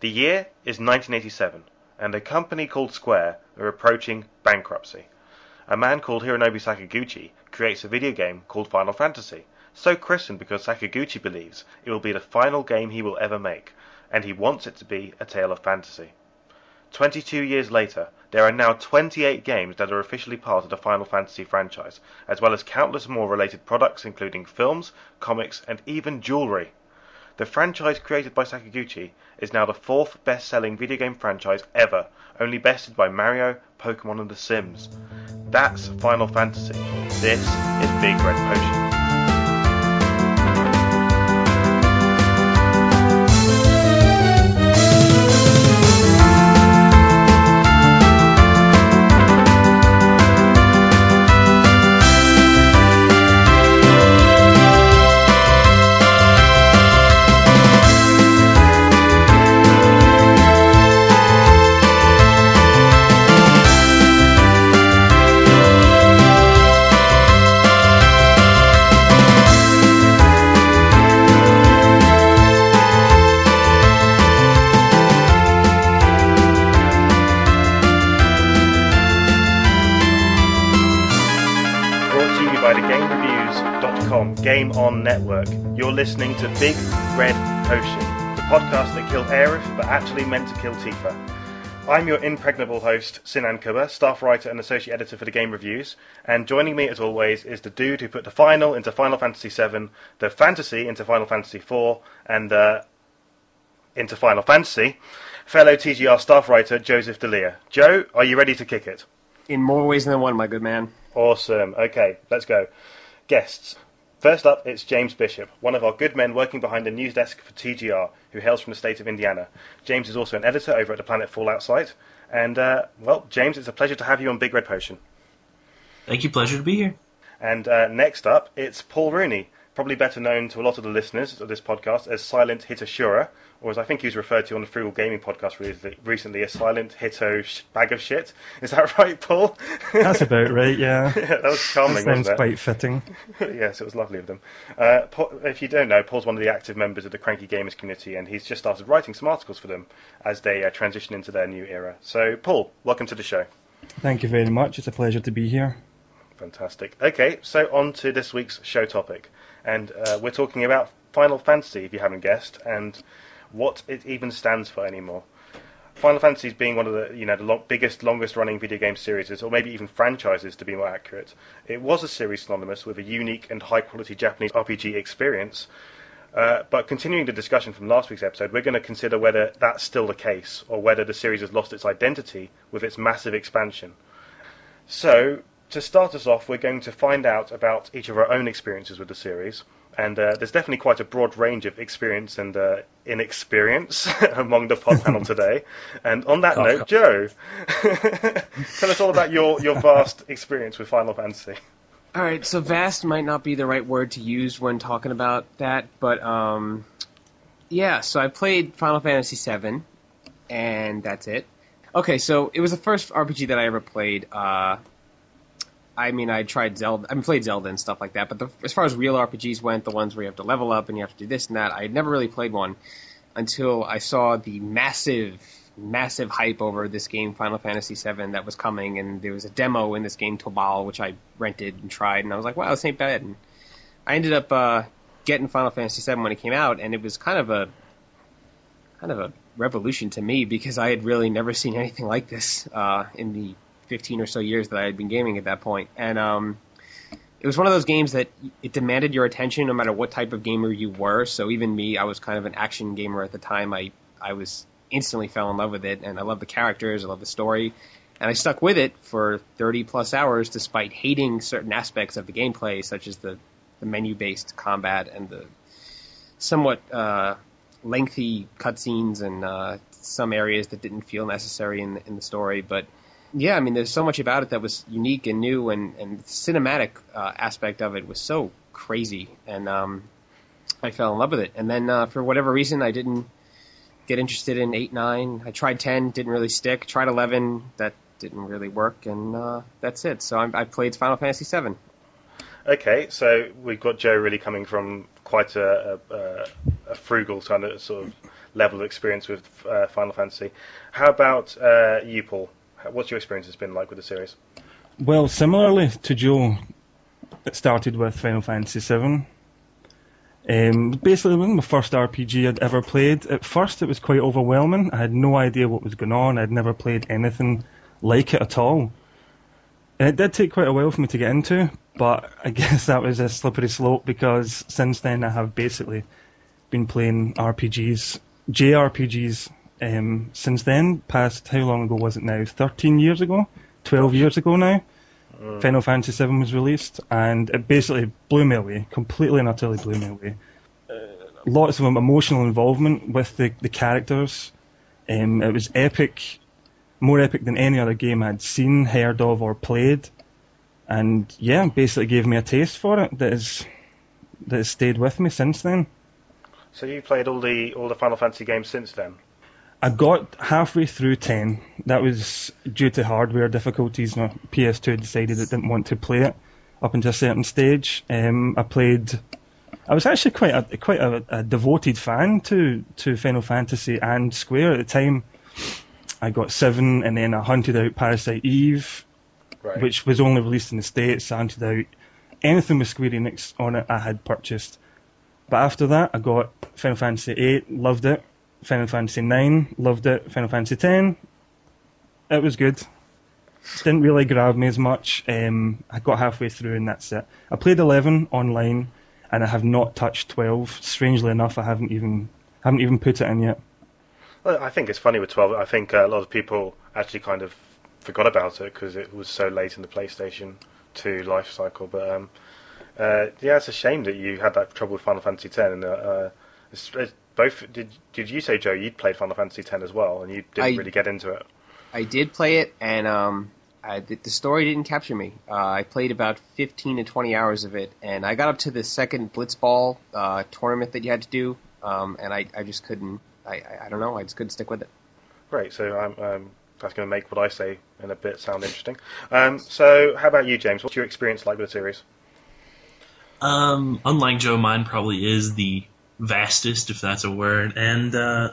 The year is 1987, and a company called Square are approaching bankruptcy. A man called Hironobu Sakaguchi creates a video game called Final Fantasy, so christened because Sakaguchi believes it will be the final game he will ever make, and he wants it to be a tale of fantasy. 22 years later, there are now 28 games that are officially part of the Final Fantasy franchise, as well as countless more related products including films, comics, and even jewelry. The franchise created by Sakaguchi is now the fourth best-selling video game franchise ever, only bested by Mario, Pokemon, and The Sims. That's Final Fantasy. This is Big Red Potion. Network. You're listening to Big Red Potion, the podcast that killed Aerith but actually meant to kill Tifa. I'm your impregnable host, Sinan Kubba, staff writer and associate editor for the Game Reviews, and joining me as always is the dude who put the final into Final Fantasy VII, the fantasy into Final Fantasy IV, and uh, into Final Fantasy, fellow TGR staff writer Joseph DeLia. Joe, are you ready to kick it? In more ways than one, my good man. Awesome. Okay, let's go. Guests. First up, it's James Bishop, one of our good men working behind the news desk for TGR, who hails from the state of Indiana. James is also an editor over at the Planet Fallout site. And, uh, well, James, it's a pleasure to have you on Big Red Potion. Thank you, pleasure to be here. And uh, next up, it's Paul Rooney, probably better known to a lot of the listeners of this podcast as Silent Hitashura, or as I think he was referred to on the Frugal Gaming podcast recently, a Silent Hito bag of shit. Is that right, Paul? That's about right, yeah. yeah that was charming, wasn't it? quite fitting. yes, it was lovely of them. Uh, Paul, if you don't know, Paul's one of the active members of the Cranky Gamers community, and he's just started writing some articles for them as they uh, transition into their new era. So, Paul, welcome to the show. Thank you very much. It's a pleasure to be here. Fantastic. Okay, so on to this week's show topic. And uh, we're talking about Final Fantasy, if you haven't guessed, and what it even stands for anymore. Final Fantasy is being one of the you know the biggest, longest running video game series, or maybe even franchises to be more accurate. It was a series synonymous with a unique and high quality Japanese RPG experience. Uh, but continuing the discussion from last week's episode, we're going to consider whether that's still the case, or whether the series has lost its identity with its massive expansion. So, to start us off, we're going to find out about each of our own experiences with the series. And uh, there's definitely quite a broad range of experience and uh, inexperience among the pod panel today. And on that note, Joe, tell us all about your, your vast experience with Final Fantasy. All right, so vast might not be the right word to use when talking about that, but um, yeah. So I played Final Fantasy VII, and that's it. Okay, so it was the first RPG that I ever played. Uh, I mean, I tried Zelda, I played Zelda and stuff like that, but the, as far as real RPGs went, the ones where you have to level up and you have to do this and that, I had never really played one until I saw the massive, massive hype over this game, Final Fantasy VII, that was coming, and there was a demo in this game, Tobal, which I rented and tried, and I was like, wow, this ain't bad. And I ended up uh, getting Final Fantasy VII when it came out, and it was kind of a kind of a revolution to me because I had really never seen anything like this uh, in the 15 or so years that I had been gaming at that point. And um, it was one of those games that it demanded your attention no matter what type of gamer you were. So even me, I was kind of an action gamer at the time. I I was instantly fell in love with it, and I love the characters, I love the story, and I stuck with it for 30 plus hours despite hating certain aspects of the gameplay, such as the the menu based combat and the somewhat uh, lengthy cutscenes and uh, some areas that didn't feel necessary in in the story, but yeah, I mean, there's so much about it that was unique and new, and and the cinematic uh, aspect of it was so crazy, and um, I fell in love with it. And then uh, for whatever reason, I didn't get interested in eight, nine. I tried ten, didn't really stick. Tried eleven, that didn't really work, and uh, that's it. So I, I played Final Fantasy seven. Okay, so we've got Joe really coming from quite a, a, a frugal kind of sort of level of experience with uh, Final Fantasy. How about uh, you, Paul? What's your experience has been like with the series? Well, similarly to Joe, it started with Final Fantasy VII. Um, basically, it was my first RPG I'd ever played. At first, it was quite overwhelming. I had no idea what was going on. I'd never played anything like it at all. And it did take quite a while for me to get into, but I guess that was a slippery slope because since then I have basically been playing RPGs, JRPGs, um, since then. Past how long ago was it now? 13 years ago? 12 years ago now? Final Fantasy VII was released, and it basically blew me away, completely and utterly blew me away. Uh, lots of emotional involvement with the, the characters. Um, it was epic, more epic than any other game I'd seen, heard of, or played. And yeah, basically gave me a taste for it that has that has stayed with me since then. So you played all the all the Final Fantasy games since then. I got halfway through 10. That was due to hardware difficulties. My PS2 decided it didn't want to play it up until a certain stage. Um, I played. I was actually quite a quite a, a devoted fan to to Final Fantasy and Square at the time. I got seven, and then I hunted out Parasite Eve, Right. which was only released in the States. I hunted out anything with Square Enix on it I had purchased. But after that, I got Final Fantasy VIII, loved it. Final Fantasy IX, loved it. Final Fantasy X, it was good. Didn't really grab me as much. Um, I got halfway through and that's it. I played 11 online, and I have not touched 12. Strangely enough, I haven't even haven't even put it in yet. Well, I think it's funny with 12. I think uh, a lot of people actually kind of forgot about it because it was so late in the PlayStation 2 life cycle. But um, uh, yeah, it's a shame that you had that trouble with Final Fantasy X. And uh, uh, it's, it's both did did you say Joe you'd played Final Fantasy X as well and you didn't I- really get into it? I did play it, and um, I, the, the story didn't capture me. Uh, I played about 15 to 20 hours of it, and I got up to the second Blitzball uh, tournament that you had to do, um, and I, I just couldn't. I, I, I don't know. I just couldn't stick with it. Great. So I'm. Um, that's going to make what I say in a bit sound interesting. Um, so, how about you, James? What's your experience like with the series? Um, unlike Joe, mine probably is the vastest, if that's a word. And uh,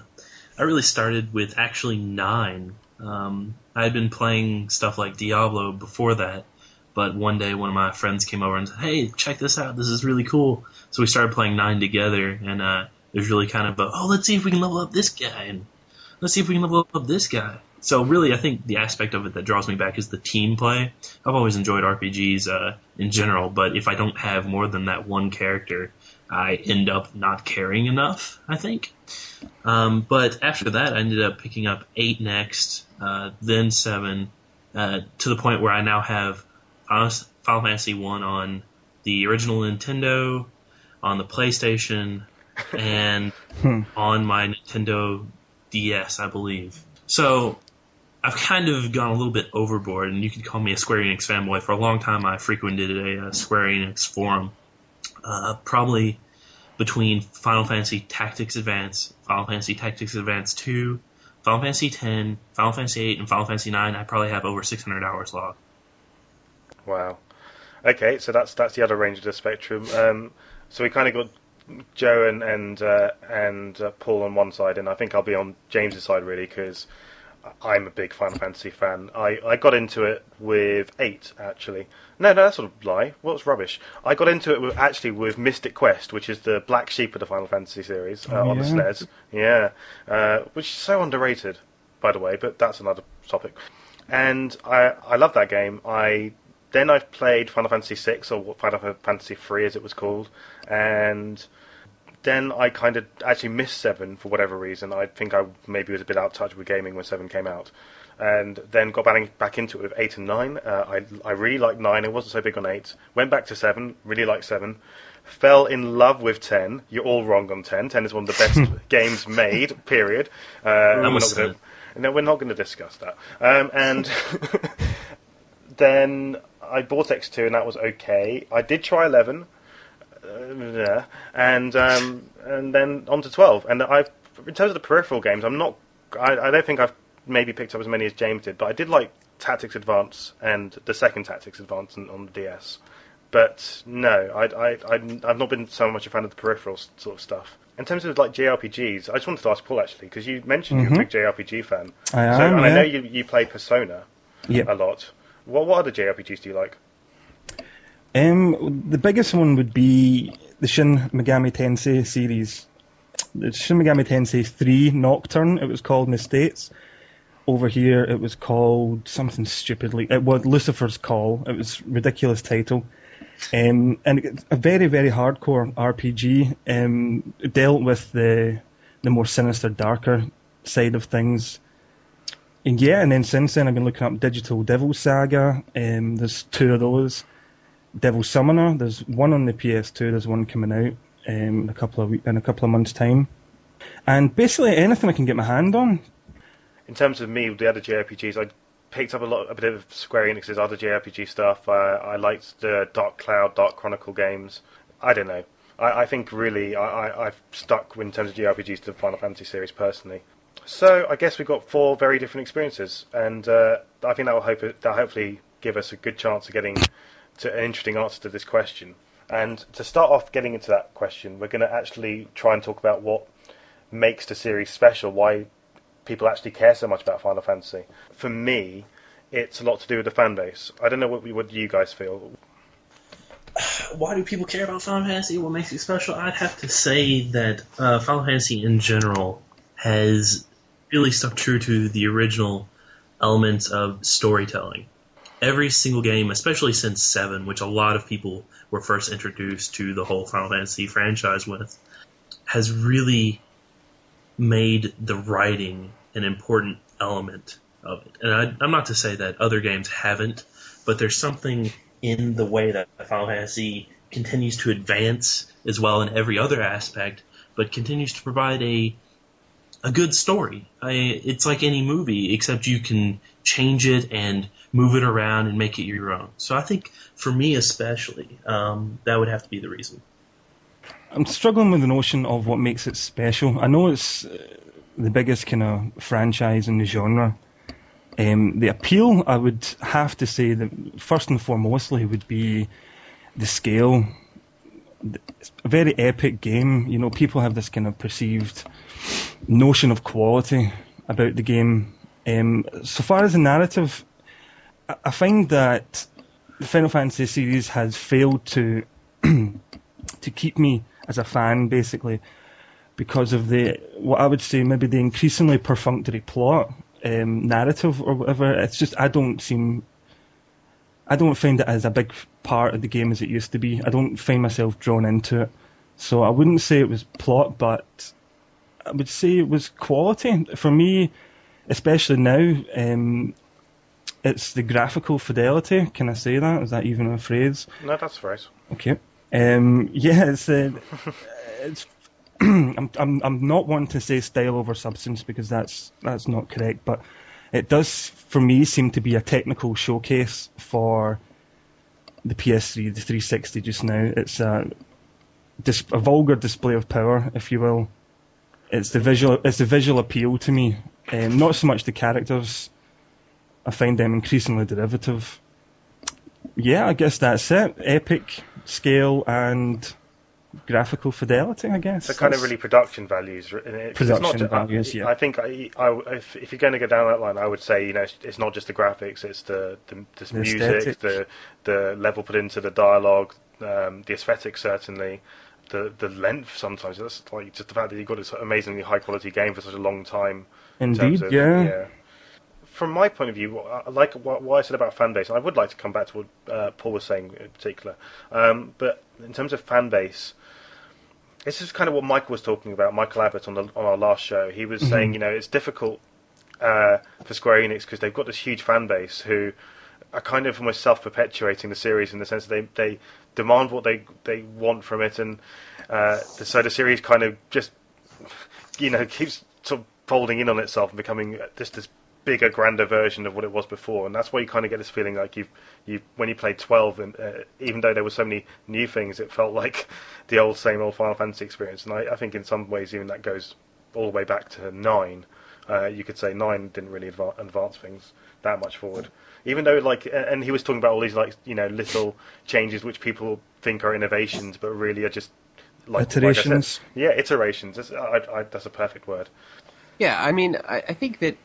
I really started with actually nine. Um, I had been playing stuff like Diablo before that, but one day one of my friends came over and said, "Hey, check this out! This is really cool." So we started playing nine together, and uh, it was really kind of a, "Oh, let's see if we can level up this guy," and let's see if we can level up this guy. So really, I think the aspect of it that draws me back is the team play. I've always enjoyed RPGs uh, in general, but if I don't have more than that one character, I end up not caring enough. I think. Um, but after that, I ended up picking up eight next, uh, then seven, uh, to the point where I now have Final Final Fantasy One on the original Nintendo, on the PlayStation, and Hmm. on my Nintendo DS, I believe. So I've kind of gone a little bit overboard, and you could call me a Square Enix fanboy. For a long time, I frequented a, uh Square Enix forum, uh, probably between Final Fantasy Tactics Advance, Final Fantasy Tactics Advance 2, Final Fantasy 10, Final Fantasy 8, and Final Fantasy 9. I probably have over 600 hours logged. Wow. Okay, so that's that's the other range of the spectrum. Um, so we kind of got Joe and and uh, and uh, Paul on one side, and I think I'll be on James's side really because I'm a big Final Fantasy fan. I, I got into it with eight actually. No, no, that's a lie. What's rubbish? I got into it with, actually with Mystic Quest, which is the black sheep of the Final Fantasy series uh, Oh, on the? SNES. Yeah, uh, which is so underrated, by the way. But that's another topic. And I I love that game. I then I played Final Fantasy VI or Final Fantasy III as it was called, and then I kind of actually missed seven for whatever reason. I think I maybe was a bit out of touch with gaming when seven came out, and then got back, back into it with eight and nine. Uh, I I really liked nine. I wasn't so big on eight. Went back to seven. Really liked seven. Fell in love with ten. You're all wrong on ten. Ten is one of the best games made. Period. Uh, and we're not gonna, No, we're not going to discuss that. Um, and then I bought X2, and that was okay. I did try 11, uh, yeah, and um, and then on to 12. And I've, in terms of the peripheral games, I'm not. I, I don't think I've maybe picked up as many as James did, but I did like Tactics Advance and the second Tactics Advance on, on the DS. but no, I, I, I, I've not been so much a fan of the peripheral sort of stuff. In terms of like JRPGs, I just wanted to ask Paul actually because you mentioned you're a big JRPG fan. I am. so and I know you you play Persona Yep. a lot. What what other JRPGs do you like? Um, the biggest one would be the Shin Megami Tensei series. The Shin Megami Tensei 3 Nocturne, it was called in the States. Over here, it was called something stupidly. It was Lucifer's Call. It was ridiculous title. Um, and a very, very hardcore RPG. Um, dealt with the the more sinister, darker side of things. And yeah, and then since then, I've been looking up Digital Devil Saga. Um, there's two of those. Devil Summoner. There's one on the PS2. There's one coming out um, in a couple of in a couple of months' time. And basically anything I can get my hand on. In terms of me, the other JRPGs, I picked up a lot, a bit of Square Enix's other JRPG stuff. I liked the Dark Cloud, Dark Chronicle games. I don't know. I, I think really I, I've stuck in terms of JRPGs to the Final Fantasy series personally. So I guess we've got four very different experiences, and uh, I think that will hope that hopefully give us a good chance of getting to an interesting answer to this question. And to start off getting into that question, we're going to actually try and talk about what makes the series special, why people actually care so much about Final Fantasy. For me, it's a lot to do with the fan base. I don't know what, what you guys feel. why do people care about Final Fantasy? What makes it special? I'd have to say that uh, Final Fantasy in general has really stuck true to the original elements of storytelling. Every single game, especially since 7, which a lot of people were first introduced to the whole Final Fantasy franchise with, has really made the writing an important element of it. And I, I'm not to say that other games haven't, but there's something in the way that Final Fantasy continues to advance as well in every other aspect, but continues to provide a a good story. I, it's like any movie, except you can change it and move it around and make it your own. So I think for me especially, um, that would have to be the reason. I'm struggling with the notion of what makes it special. I know it's uh, the biggest kind of franchise in the genre. Um, the appeal, I would have to say that first and foremostly would be the scale. It's a very epic game. You know, people have this kind of perceived notion of quality about the game. Um, so far as the narrative, I, I find that the Final Fantasy series has failed to to keep me as a fan, basically, because of the what I would say maybe the increasingly perfunctory plot, um, narrative, or whatever. It's just I don't seem. I don't find it as a big part of the game as it used to be. I don't find myself drawn into it. So I wouldn't say it was plot, but I would say it was quality. For me, especially now, um, it's the graphical fidelity. Can I say that? Is that even a phrase? No, that's right. Okay. Um, yeah, it's uh, it's. I'm, I'm I'm not wanting to say style over substance because that's that's not correct, but it does for me seem to be a technical showcase for the PS3, the 360 just now. It's a dis- a vulgar display of power, if you will. It's the visual it's the visual appeal to me, um, not so much the characters. I find them increasingly derivative. Yeah, I guess that's it. Epic scale and graphical fidelity, I guess. So kind of really production values. in it, 'cause it's not Production ju- I- values, yeah. I think I, I, if, if you're going to go down that line, I would say you know it's, it's not just the graphics, it's the the, the, music, aesthetic. the the level put into the dialogue, um, the aesthetic certainly, the the length sometimes. That's like just the fact that you've got this amazingly high quality game for such a long time. in Indeed, of- yeah. From my point of view, I like what, what I said about fan base. I would like to come back to what uh, Paul was saying in particular. Um, but in terms of fan base, this is kind of what Michael was talking about. Michael Abbott on the on our last show, he was saying, you know, it's difficult uh, for Square Enix because they've got this huge fan base who are kind of almost self-perpetuating the series in the sense that they they demand what they they want from it, and uh, so the series kind of just you know keeps sort of folding in on itself and becoming just this bigger, grander version of what it was before, and that's why you kind of get this feeling like you've you when you played 12, and uh, even though there were so many new things, it felt like the old same old Final Fantasy experience, and I, I think in some ways even that goes all the way back to nine. Uh, you could say nine didn't really adva- advance things that much forward. Even though, like, and he was talking about all these, like, you know, little changes which people think are innovations, but really are just like like I said- Iterations. yeah, iterations. That's, I, I, that's a perfect word. Yeah, I mean, I, I think that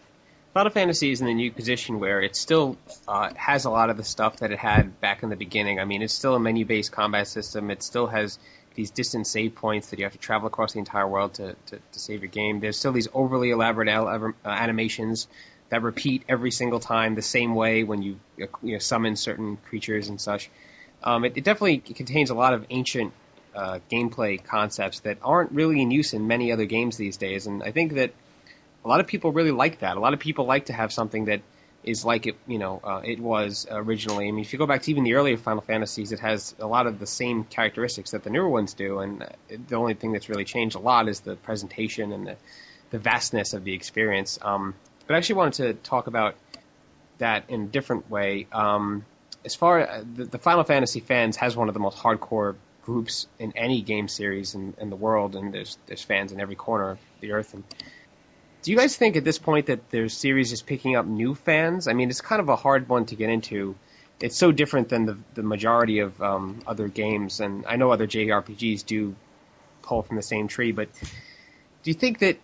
Final Fantasy is in a new position where it still uh, has a lot of the stuff that it had back in the beginning. I mean, it's still a menu-based combat system. It still has these distant save points that you have to travel across the entire world to, to, to save your game. There's still these overly elaborate al- uh, animations that repeat every single time the same way when you, you know, summon certain creatures and such. Um, it, it definitely contains a lot of ancient uh, gameplay concepts that aren't really in use in many other games these days, and I think that a lot of people really like that. A lot of people like to have something that is like it, you know, uh, it was originally. I mean, if you go back to even the earlier Final Fantasies, it has a lot of the same characteristics that the newer ones do, and uh, the only thing that's really changed a lot is the presentation and the, the vastness of the experience. Um, but I actually wanted to talk about that in a different way. Um, as far as the, the Final Fantasy fans has one of the most hardcore groups in any game series in, in the world, and there's there's fans in every corner of the earth. And do you guys think at this point that their series is picking up new fans? I mean, it's kind of a hard one to get into. It's so different than the the majority of um, other games, and I know other JRPGs do pull from the same tree. But do you think that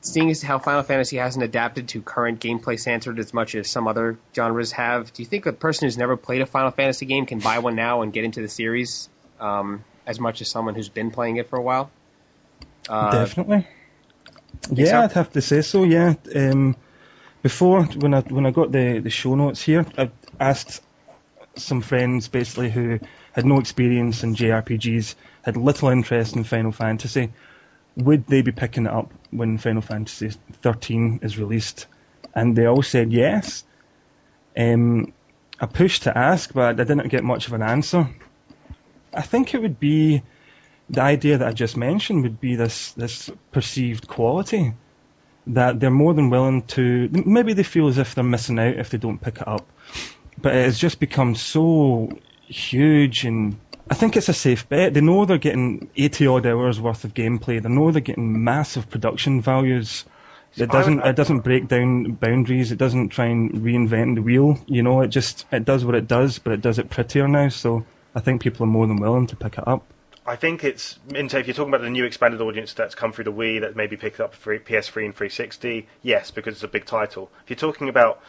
seeing as how Final Fantasy hasn't adapted to current gameplay standards as much as some other genres have, do you think a person who's never played a Final Fantasy game can buy one now and get into the series um, as much as someone who's been playing it for a while? Uh, Definitely. Yeah, so? I'd have to say so. Yeah. Um, before when I when I got the the show notes here, I asked some friends basically who had no experience in JRPGs, had little interest in Final Fantasy, would they be picking it up when Final Fantasy 13 is released? And they all said yes. Um, I pushed to ask, but I didn't get much of an answer. I think it would be the idea that I just mentioned would be this this perceived quality that they're more than willing to. Maybe they feel as if they're missing out if they don't pick it up, but it has just become so huge and. I think it's a safe bet. They know they're getting 80 odd hours worth of gameplay. They know they're getting massive production values. It doesn't. It doesn't break down boundaries. It doesn't try and reinvent the wheel. You know, it just it does what it does, but it does it prettier now. So I think people are more than willing to pick it up. I think it's if you're talking about the new expanded audience that's come through the Wii that maybe picked up for PS3 and 360. Yes, because it's a big title. If you're talking about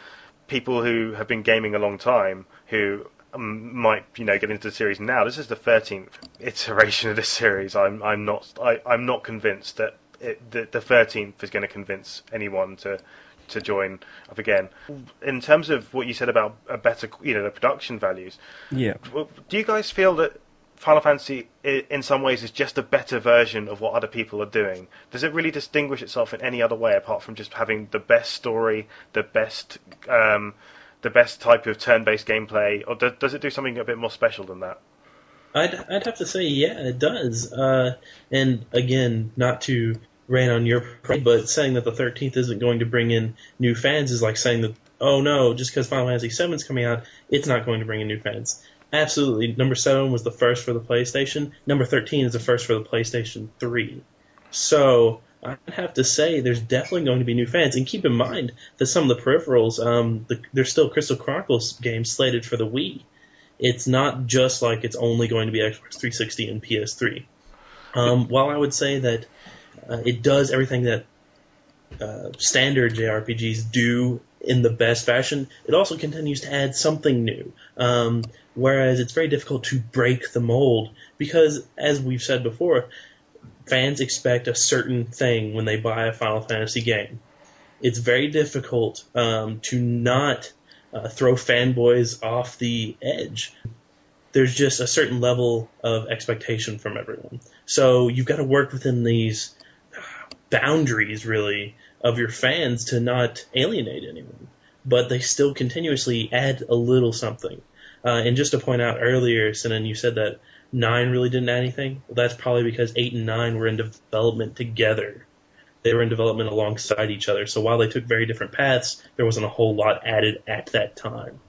people who have been gaming a long time who um, might you know get into the series now, this is the 13th iteration of this series. I'm I'm not I, I'm not convinced that it, the, the 13th is going to convince anyone to to join up again. In terms of what you said about a better you know the production values, Yeah. do you guys feel that Final Fantasy, in some ways, is just a better version of what other people are doing? Does it really distinguish itself in any other way apart from just having the best story, the best, um, the best type of turn-based gameplay, or do, does it do something a bit more special than that? I'd I'd have to say yeah, it does. Uh, and again, not to rain on your parade, but saying that the 13th isn't going to bring in new fans is like saying that oh no, just because Final Fantasy VII is coming out, it's not going to bring in new fans. Absolutely, number seven was the first for the PlayStation. Number 13 is the first for the PlayStation 3. So I'd have to say there's definitely going to be new fans. And keep in mind that some of the peripherals, um, the, there's still Crystal Chronicles games slated for the Wii it's not just like it's only going to be Xbox 360 and PS3. Um, while I would say that uh, it does everything that uh, standard JRPGs do in the best fashion, it also continues to add something new. Um, whereas it's very difficult to break the mold because, as we've said before, fans expect a certain thing when they buy a Final Fantasy game. It's very difficult um, to not uh, throw fanboys off the edge. There's just a certain level of expectation from everyone. So you've got to work within these boundaries, really, of your fans to not alienate anyone. But they still continuously add a little something. Uh, and just to point out earlier, Sinan, you said that 9 really didn't add anything. Well, that's probably because 8 and 9 were in development together they were in development alongside each other. So while they took very different paths, there wasn't a whole lot added at that time.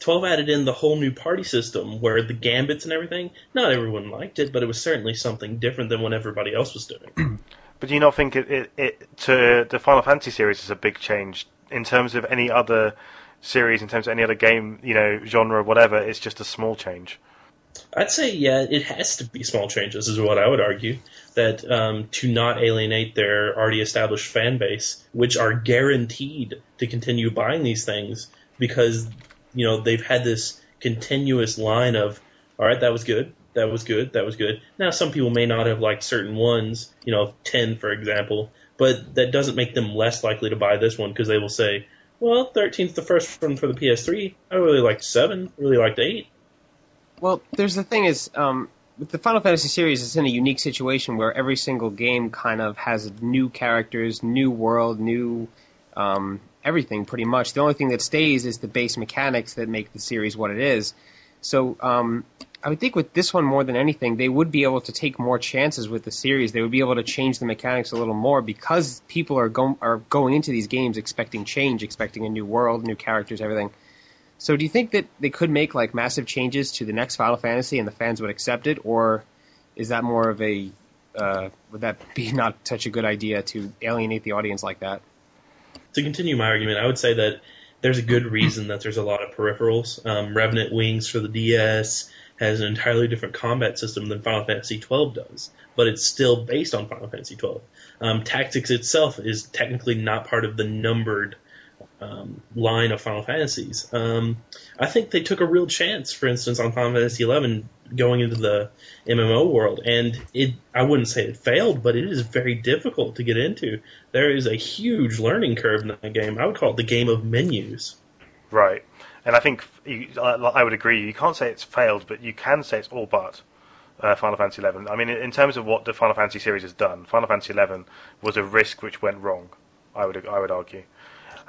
12 added in the whole new party system where the gambits and everything, not everyone liked it, but it was certainly something different than what everybody else was doing. But do you not think it, it, it to the Final Fantasy series is a big change in terms of any other series, in terms of any other game, you know, genre, whatever? It's just a small change. I'd say, yeah, it has to be small changes, is what I would argue. That um, to not alienate their already established fan base, which are guaranteed to continue buying these things because, you know, they've had this continuous line of, all right, that was good, that was good, that was good. Now, some people may not have liked certain ones, you know, 10, for example, but that doesn't make them less likely to buy this one because they will say, well, 13's the first one for the PS3. I really liked 7, really liked 8. Well, there's the thing is, um, with the Final Fantasy series, it's in a unique situation where every single game kind of has new characters, new world, new um, everything pretty much. The only thing that stays is the base mechanics that make the series what it is. So um, I would think with this one more than anything, they would be able to take more chances with the series. They would be able to change the mechanics a little more because people are going are going into these games expecting change, expecting a new world, new characters, everything. So do you think that they could make like massive changes to the next Final Fantasy and the fans would accept it, or is that more of a uh, would that be not such a good idea to alienate the audience like that? To continue my argument, I would say that there's a good reason that there's a lot of peripherals. Um, Revenant Wings for the DS has an entirely different combat system than Final Fantasy XII does, but it's still based on Final Fantasy XII. Um, Tactics itself is technically not part of the numbered um, line of Final Fantasies. Um, I think they took a real chance, for instance, on Final Fantasy XI going into the MMO world, and it I wouldn't say it failed, but it is very difficult to get into. There is a huge learning curve in that game. I would call it the game of menus. Right, and I think you, I, I would agree. You can't say it's failed, but you can say it's all but. Uh, Final Fantasy XI. I mean, in terms of what the Final Fantasy series has done, Final Fantasy XI was a risk which went wrong. I would I would argue.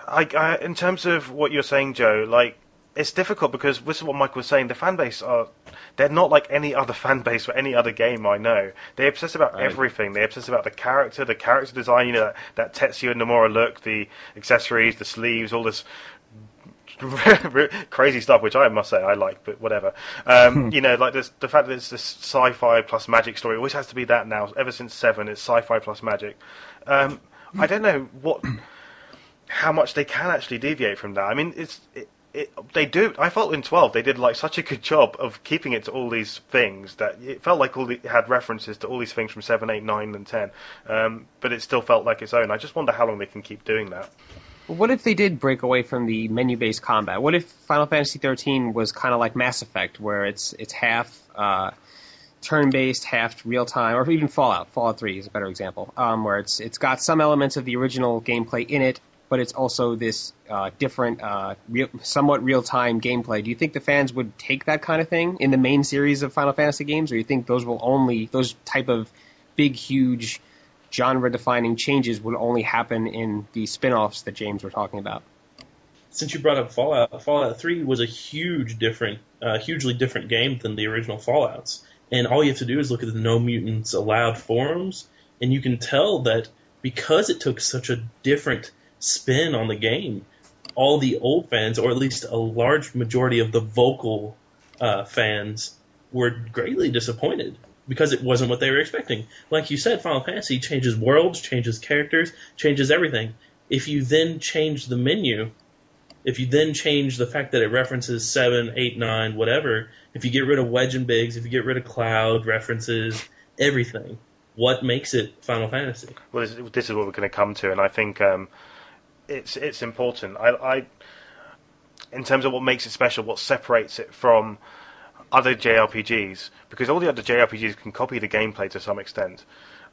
I, I, in terms of what you're saying, Joe, like it's difficult because this is what Michael was saying. The fan base are they're not like any other fan base for any other game I know. They obsess about right. everything. They obsess about the character, the character design, you know, that, that Tetsuya Nomura look, the accessories, the sleeves, all this crazy stuff, which I must say I like, but whatever. Um, you know, like this, the fact that it's this sci-fi plus magic story. Always has to be that now. Ever since Seven, it's sci-fi plus magic. Um, I don't know what how much they can actually deviate from that. I mean, it's it, it, they do. I felt in 12 they did like such a good job of keeping it to all these things that it felt like all the, it had references to all these things from seven, eight, nine, and 10. Um, but it still felt like its own. I just wonder how long they can keep doing that. What if they did break away from the menu-based combat? What if Final Fantasy 13 was kind of like Mass Effect, where it's it's half uh, turn-based, half real-time, or even Fallout. Fallout 3 is a better example, um, where it's it's got some elements of the original gameplay in it, but it's also this uh, different, uh, real, somewhat real-time gameplay. Do you think the fans would take that kind of thing in the main series of Final Fantasy games, or do you think those will only those type of big, huge, genre-defining changes would only happen in the spin-offs that James were talking about? Since you brought up Fallout, Fallout 3 was a huge different, uh, hugely different game than the original Fallout's, and all you have to do is look at the No Mutants Allowed forums, and you can tell that because it took such a different spin on the game, all the old fans, or at least a large majority of the vocal uh, fans, were greatly disappointed because it wasn't what they were expecting. Like you said, Final Fantasy changes worlds, changes characters, changes everything. If you then change the menu, if you then change the fact that it references 7, 8, 9, whatever, if you get rid of Wedge and Biggs, if you get rid of Cloud references, everything, what makes it Final Fantasy? Well, this, this is what we're going to come to, and I think um, it's it's important. I, I, in terms of what makes it special, what separates it from other JRPGs, because all the other JRPGs can copy the gameplay to some extent.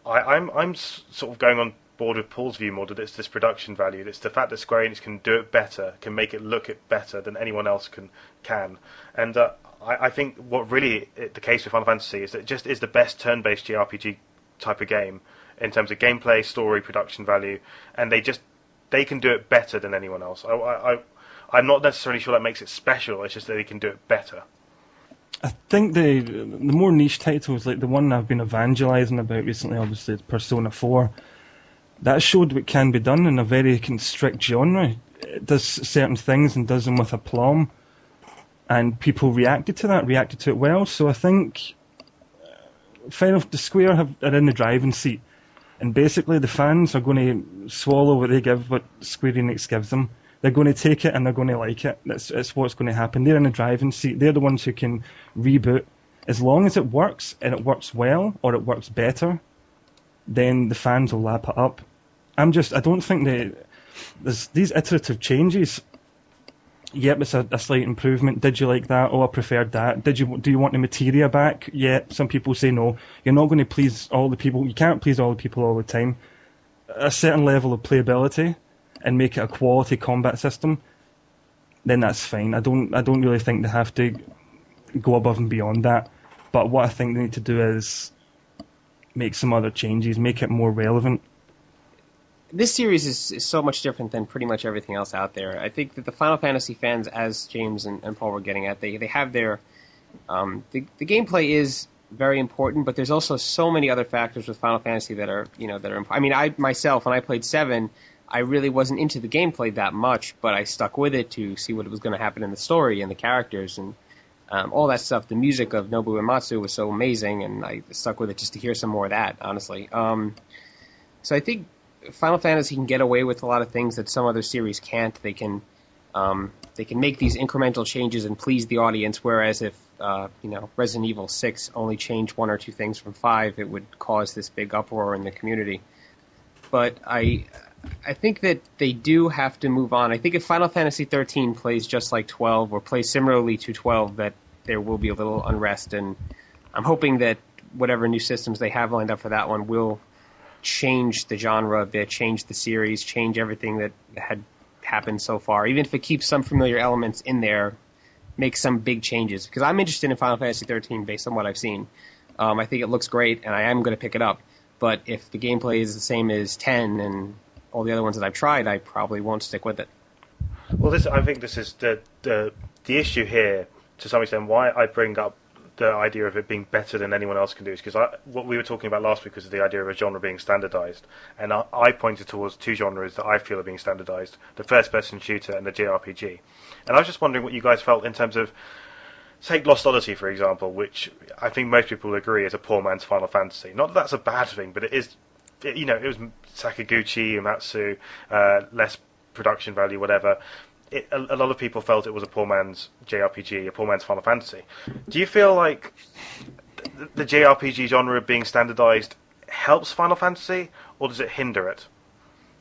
I, I'm I'm sort of going on board with Paul's view more that it's this production value. It's the fact that Square Enix can do it better, can make it look it better than anyone else can can. And uh, I, I think what really the case with Final Fantasy is that it just is the best turn-based JRPG type of game in terms of gameplay, story, production value, and they just they can do it better than anyone else. I, I, I'm not necessarily sure that makes it special. It's just that they can do it better. I think the the more niche titles, like the one I've been evangelizing about recently, obviously Persona 4, that showed what can be done in a very constrict genre. It does certain things and does them with aplomb, and people reacted to that, reacted to it well. So I think Final the Square have, are in the driving seat And basically, the fans are going to swallow what they give, what Square Enix gives them. They're going to take it and they're going to like it. That's, that's what's going to happen. They're in the driving seat. They're the ones who can reboot. As long as it works and it works well or it works better, then the fans will lap it up. I'm just, I don't think that there's these iterative changes. Yep, it's a, a slight improvement. Did you like that? Oh, I preferred that. Did you do you want the materia back? Yeah, some people say no. You're not going to please all the people. You can't please all the people all the time. A certain level of playability and make it a quality combat system, then that's fine. I don't I don't really think they have to go above and beyond that. But what I think they need to do is make some other changes, make it more relevant. This series is, is so much different than pretty much everything else out there. I think that the Final Fantasy fans, as James and, and Paul were getting at, they they have their um, the, the gameplay is very important, but there's also so many other factors with Final Fantasy that are you know that are. I mean, I myself when I played seven, I really wasn't into the gameplay that much, but I stuck with it to see what was going to happen in the story and the characters and um, all that stuff. The music of Nobuo Uematsu was so amazing, and I stuck with it just to hear some more of that. Honestly, um, so I think Final Fantasy can get away with a lot of things that some other series can't. They can um, they can make these incremental changes and please the audience. Whereas if uh, you know Resident Evil Six only changed one or two things from five, it would cause this big uproar in the community. But I I think that they do have to move on. I think if Final Fantasy 13 plays just like 12 or plays similarly to 12, that there will be a little unrest, and I'm hoping that whatever new systems they have lined up for that one will change the genre a bit, change the series, change everything that had happened so far. Even if it keeps some familiar elements in there, make some big changes. Because I'm interested in Final Fantasy 13 based on what I've seen. Um, I think it looks great, and I am going to pick it up. But if the gameplay is the same as 10 and all the other ones that I've tried, I probably won't stick with it. Well, this I think this is the the the issue here to some extent. Why I bring up the idea of it being better than anyone else can do is because what we were talking about last week was the idea of a genre being standardized, and I, I pointed towards two genres that I feel are being standardized: the first-person shooter and the JRPG. And I was just wondering what you guys felt in terms of. Take Lost Odyssey, for example, which I think most people agree is a poor man's Final Fantasy. Not that that's a bad thing, but it is you know, it was Sakaguchi, Uematsu, uh, less production value, whatever. It, a, a, lot of people felt it was a poor man's JRPG, a poor man's Final Fantasy. Do you feel like the, the JRPG genre being standardized helps Final Fantasy, or does it hinder it?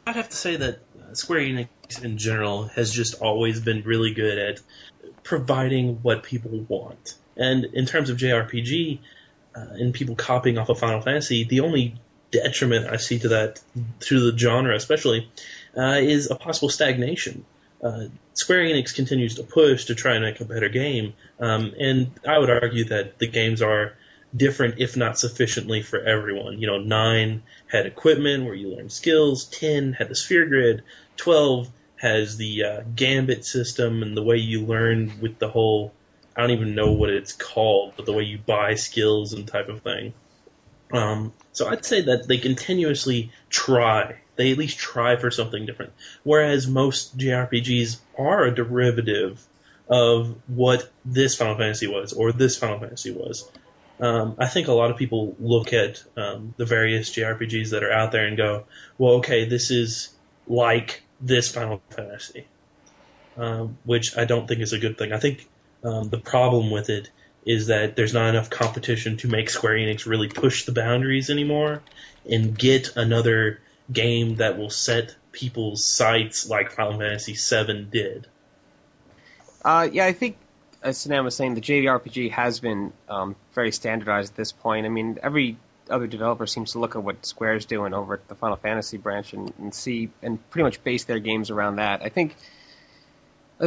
I'd have to say that Square Enix in general has just always been really good at providing what people want. And in terms of JRPG, uh, and people copying off of Final Fantasy, the only detriment I see to that, to the genre especially, uh, is a possible stagnation. Uh, Square Enix continues to push to try and make a better game, um, and I would argue that the games are different, if not sufficiently for everyone. You know, nine had equipment where you learn skills, ten had the sphere grid, twelve has the uh, gambit system and the way you learn with the whole I don't even know what it's called, but the way you buy skills and type of thing. Um, so I'd say that they continuously try. They at least try for something different. Whereas most JRPGs are a derivative of what this Final Fantasy was or this Final Fantasy was. Um, I think a lot of people look at um, the various JRPGs that are out there and go, well, okay, this is like this Final Fantasy, um, which I don't think is a good thing. I think um, the problem with it is that there's not enough competition to make Square Enix really push the boundaries anymore and get another game that will set people's sights like Final Fantasy VII did. Uh, yeah, I think as Sam was saying, the JRPG has been um, very standardized at this point. I mean, every other developer seems to look at what Square's doing over at the Final Fantasy branch and, and see and pretty much base their games around that. I think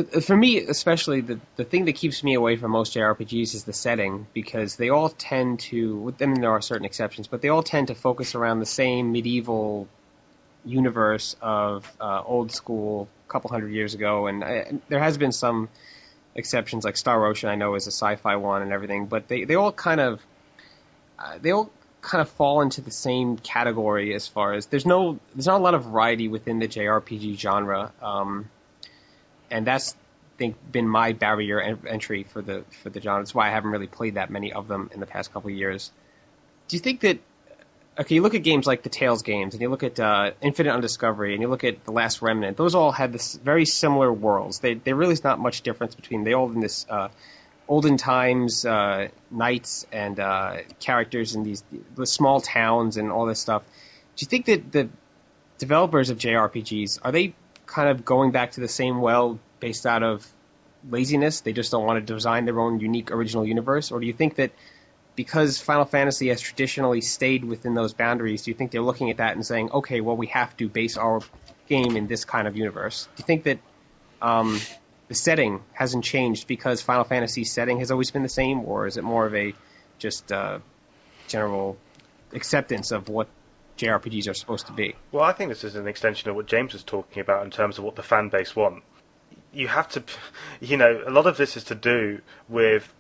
for me, especially, the the thing that keeps me away from most JRPGs is the setting because they all tend to. I mean, there are certain exceptions, but they all tend to focus around the same medieval universe of uh, old school, a couple hundred years ago, and, I, and there has been some exceptions, like Star Ocean. I know is a sci-fi one and everything, but they they all kind of uh, they all kind of fall into the same category as far as there's no there's not a lot of variety within the JRPG genre. Um, and that's I think been my barrier en- entry for the for the genre. That's why I haven't really played that many of them in the past couple of years. Do you think that okay, you look at games like the Tales games, and you look at uh, Infinite Undiscovery, and you look at The Last Remnant. Those all had this very similar worlds. They, there really is not much difference between they all in this uh, olden times uh, knights and uh, characters in these the small towns and all this stuff. Do you think that the developers of JRPGs are they kind of going back to the same well based out of laziness? They just don't want to design their own unique original universe, or do you think that because Final Fantasy has traditionally stayed within those boundaries, do you think they're looking at that and saying, okay, well, we have to base our game in this kind of universe? Do you think that um, the setting hasn't changed because Final Fantasy's setting has always been the same, or is it more of a just uh, general acceptance of what JRPGs are supposed to be? Well, I think this is an extension of what James was talking about in terms of what the fan base want. You have to, you know, a lot of this is to do with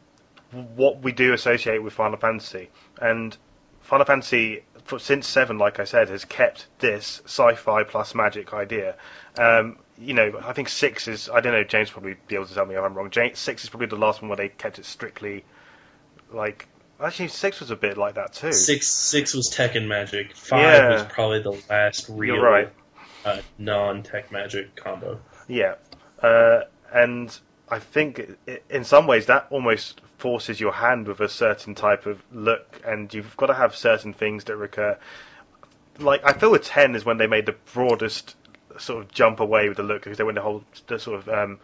what we do associate with Final Fantasy. And Final Fantasy, for, since 7, like I said, has kept this sci fi plus magic idea. Um, you know, I think 6 is, I don't know, James probably be able to tell me if I'm wrong. James, 6 is probably the last one where they kept it strictly like. Actually, six was a bit like that too. Six six was tech and magic. Five Yeah. was probably the last real right. uh, non-tech magic combo. Yeah, uh, and I think in some ways that almost forces your hand with a certain type of look, and you've got to have certain things that recur. Like I feel with ten is when they made the broadest sort of jump away with the look because they went the whole the sort of um,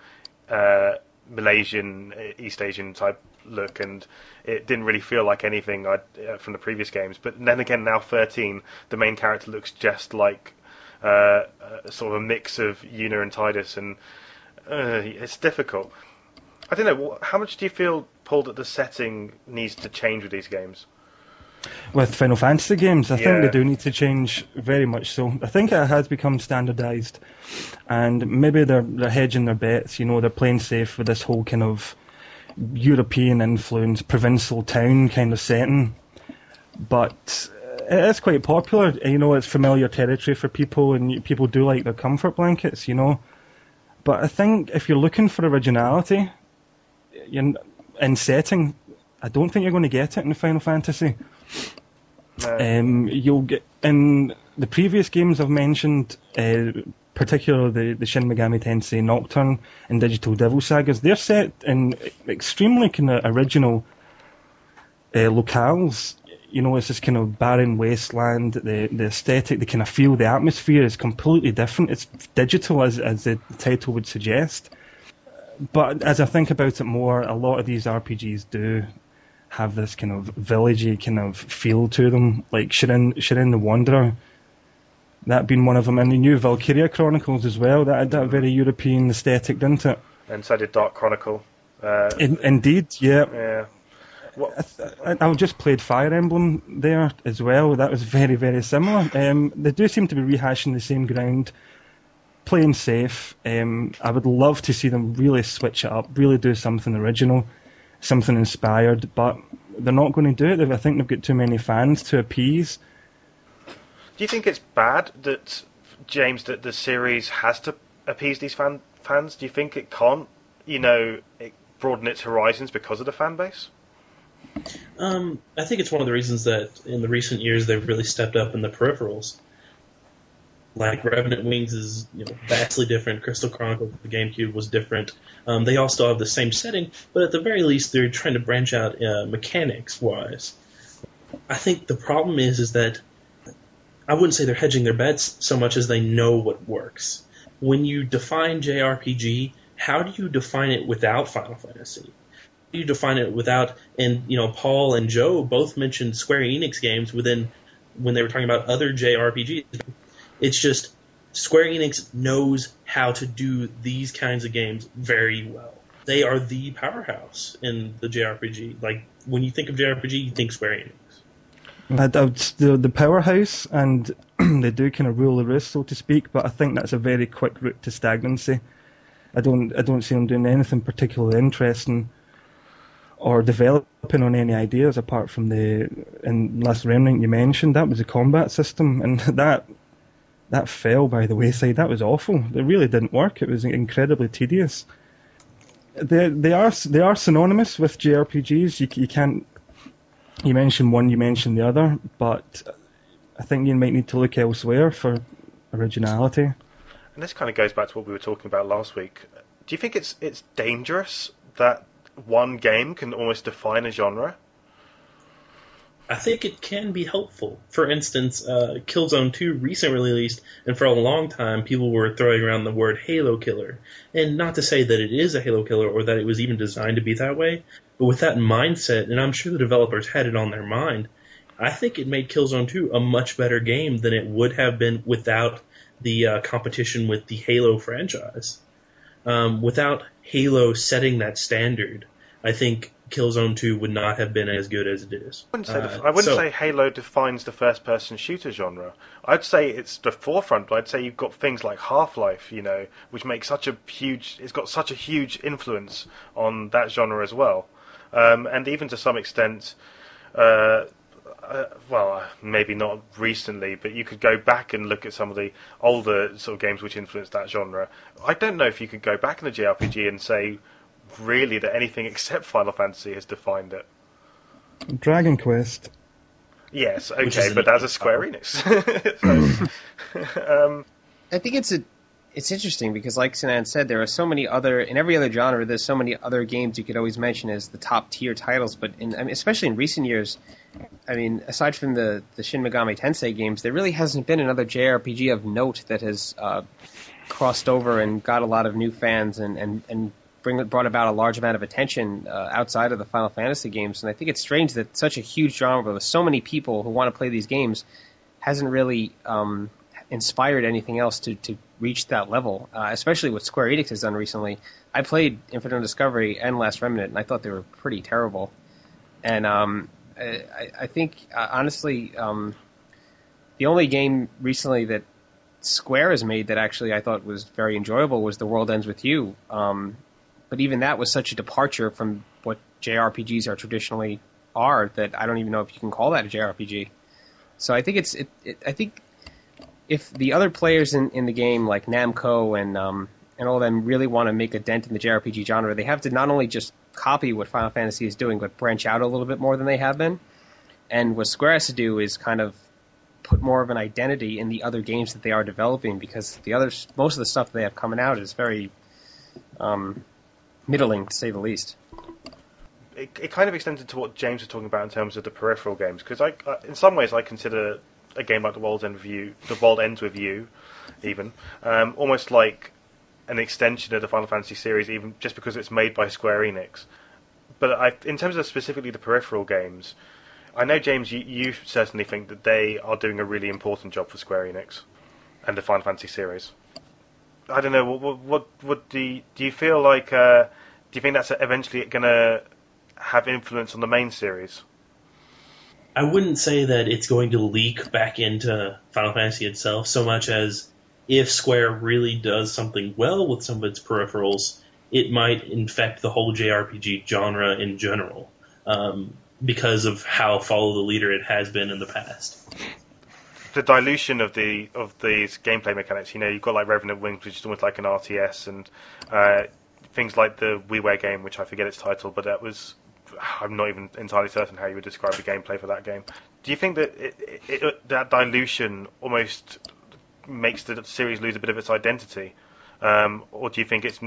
uh, Malaysian, uh, East Asian type look, and it didn't really feel like anything uh, from the previous games. But then again, now thirteen, the main character looks just like uh, uh, sort of a mix of Yuna and Tidus, and uh, it's difficult. I don't know. How much do you feel, Paul, that the setting needs to change with these games? With Final Fantasy games, I Yeah. think they do need to change very much so. I think it has become standardised, and maybe they're they're hedging their bets. You know, they're playing safe with this whole kind of European influence, provincial town kind of setting. But uh, it is quite popular. You know, it's familiar territory for people, and people do like their comfort blankets. You know, but I think if you're looking for originality, in, in setting, I don't think you're going to get it in Final Fantasy. No. Um, you'll get in the previous games I've mentioned, uh, particularly the, the Shin Megami Tensei Nocturne and Digital Devil Sagas. They're set in extremely kind of original uh, locales. You know, it's this kind of barren wasteland. The the aesthetic, the kind of feel, the atmosphere is completely different. It's digital, as as the title would suggest. But as I think about it more, a lot of these RPGs do have this kind of villagey kind of feel to them, like Shiren, Shiren the Wanderer. That being one of them, and the new Valkyria Chronicles as well. That had that very European aesthetic, didn't it? and so did Dark Chronicle. Uh, In, indeed, yeah. yeah. I, I just played Fire Emblem there as well. That was very, very similar. Um, they do seem to be rehashing the same ground, playing safe. Um, I would love to see them really switch it up, really do something original, something inspired, but they're not going to do it. I think they've got too many fans to appease. Do you think it's bad that James that the series has to appease these fan fans? Do you think it can't, you know, it broaden its horizons because of the fan base? Um, I think it's one of the reasons that in the recent years they've really stepped up in the peripherals. Like Revenant Wings is you know vastly different. Crystal Chronicles the GameCube was different. Um, they all still have the same setting, but at the very least they're trying to branch out uh, mechanics wise. I think the problem is is that I wouldn't say they're hedging their bets so much as they know what works. When you define JRPG, how do you define it without Final Fantasy? do you define it without and you know Paul and Joe both mentioned Square Enix games within when they were talking about other JRPGs. It's just Square Enix knows how to do these kinds of games very well. They are the powerhouse in the JRPG. Like when you think of JRPG, you think Square Enix. Would, uh, the, the powerhouse, and they do kind of rule the roost, so to speak. But I think that's a very quick route to stagnancy. I don't, I don't see them doing anything particularly interesting or developing on any ideas apart from the in Last Remnant you mentioned. That was a combat system, and that that fell by the wayside. That was awful. It really didn't work. It was incredibly tedious. They they are they are synonymous with JRPGs. You you can't you mentioned one, you mentioned the other, but I think you might need to look elsewhere for originality. And this kind of goes back to what we were talking about last week. Do you think it's it's dangerous that one game can almost define a genre? I think it can be helpful. For instance, uh, Killzone 2 recently released, and for a long time people were throwing around the word Halo Killer. And not to say that it is a Halo Killer or that it was even designed to be that way, but with that mindset, and I'm sure the developers had it on their mind, I think it made Killzone 2 a much better game than it would have been without the uh, competition with the Halo franchise. Um, without Halo setting that standard, I think Killzone 2 would not have been as good as it is. I wouldn't say, the, Uh, I wouldn't so- say Halo defines the first-person shooter genre. I'd say it's the forefront. But I'd say you've got things like Half-Life, you know, which makes such a huge. It's got such a huge influence on that genre as well, um, and even to some extent. Uh, uh, well, uh, maybe not recently, but you could go back and look at some of the older sort of games which influenced that genre. I don't know if you could go back in the JRPG and say really that anything except Final Fantasy has defined it. Dragon Quest. Yes, okay, but an- that's a Square Enix. So, um, I think it's a it's interesting because, like Sinan said, there are so many other in every other genre. There's so many other games you could always mention as the top tier titles. But in, I mean, especially in recent years, I mean, aside from the the Shin Megami Tensei games, there really hasn't been another JRPG of note that has uh, crossed over and got a lot of new fans and and and bring brought about a large amount of attention uh, outside of the Final Fantasy games. And I think it's strange that such a huge genre with so many people who want to play these games hasn't really um, inspired anything else to, to reach that level, uh, especially what Square Enix has done recently. I played Infinite Discovery and Last Remnant, and I thought they were pretty terrible. And um, I, I think, uh, honestly, um, the only game recently that Square has made that actually I thought was very enjoyable was The World Ends With You. Um, but even that was such a departure from what JRPGs are traditionally are that I don't even know if you can call that a JRPG. So I think it's it, it I think if the other players in, in the game like Namco and um, and all of them really want to make a dent in the JRPG genre, they have to not only just copy what Final Fantasy is doing, but branch out a little bit more than they have been. And what Square has to do is kind of put more of an identity in the other games that they are developing because the others, most of the stuff they have coming out is very um, middling to say the least. it, it kind of extends into what James was talking about in terms of the peripheral games, because I, I, in some ways, I consider a game like The World with You, The World Ends with You, even um, almost like an extension of the Final Fantasy series, even just because it's made by Square Enix. But I, in terms of specifically the peripheral games, I know James, you, you certainly think that they are doing a really important job for Square Enix and the Final Fantasy series. I don't know. What, what, what do you, do you feel like? Uh, do you think that's eventually going to have influence on the main series? I wouldn't say that it's going to leak back into Final Fantasy itself so much as if Square really does something well with some of its peripherals, it might infect the whole JRPG genre in general um, because of how follow the leader it has been in the past. The dilution of the of these gameplay mechanics. You know, you've got like Revenant Wings, which is almost like an RTS, and uh, things like the WiiWare game, which I forget its title, but that was. I'm not even entirely certain how you would describe the gameplay for that game. Do you think that it, it, it, that dilution almost makes the series lose a bit of its identity, um, or do you think it's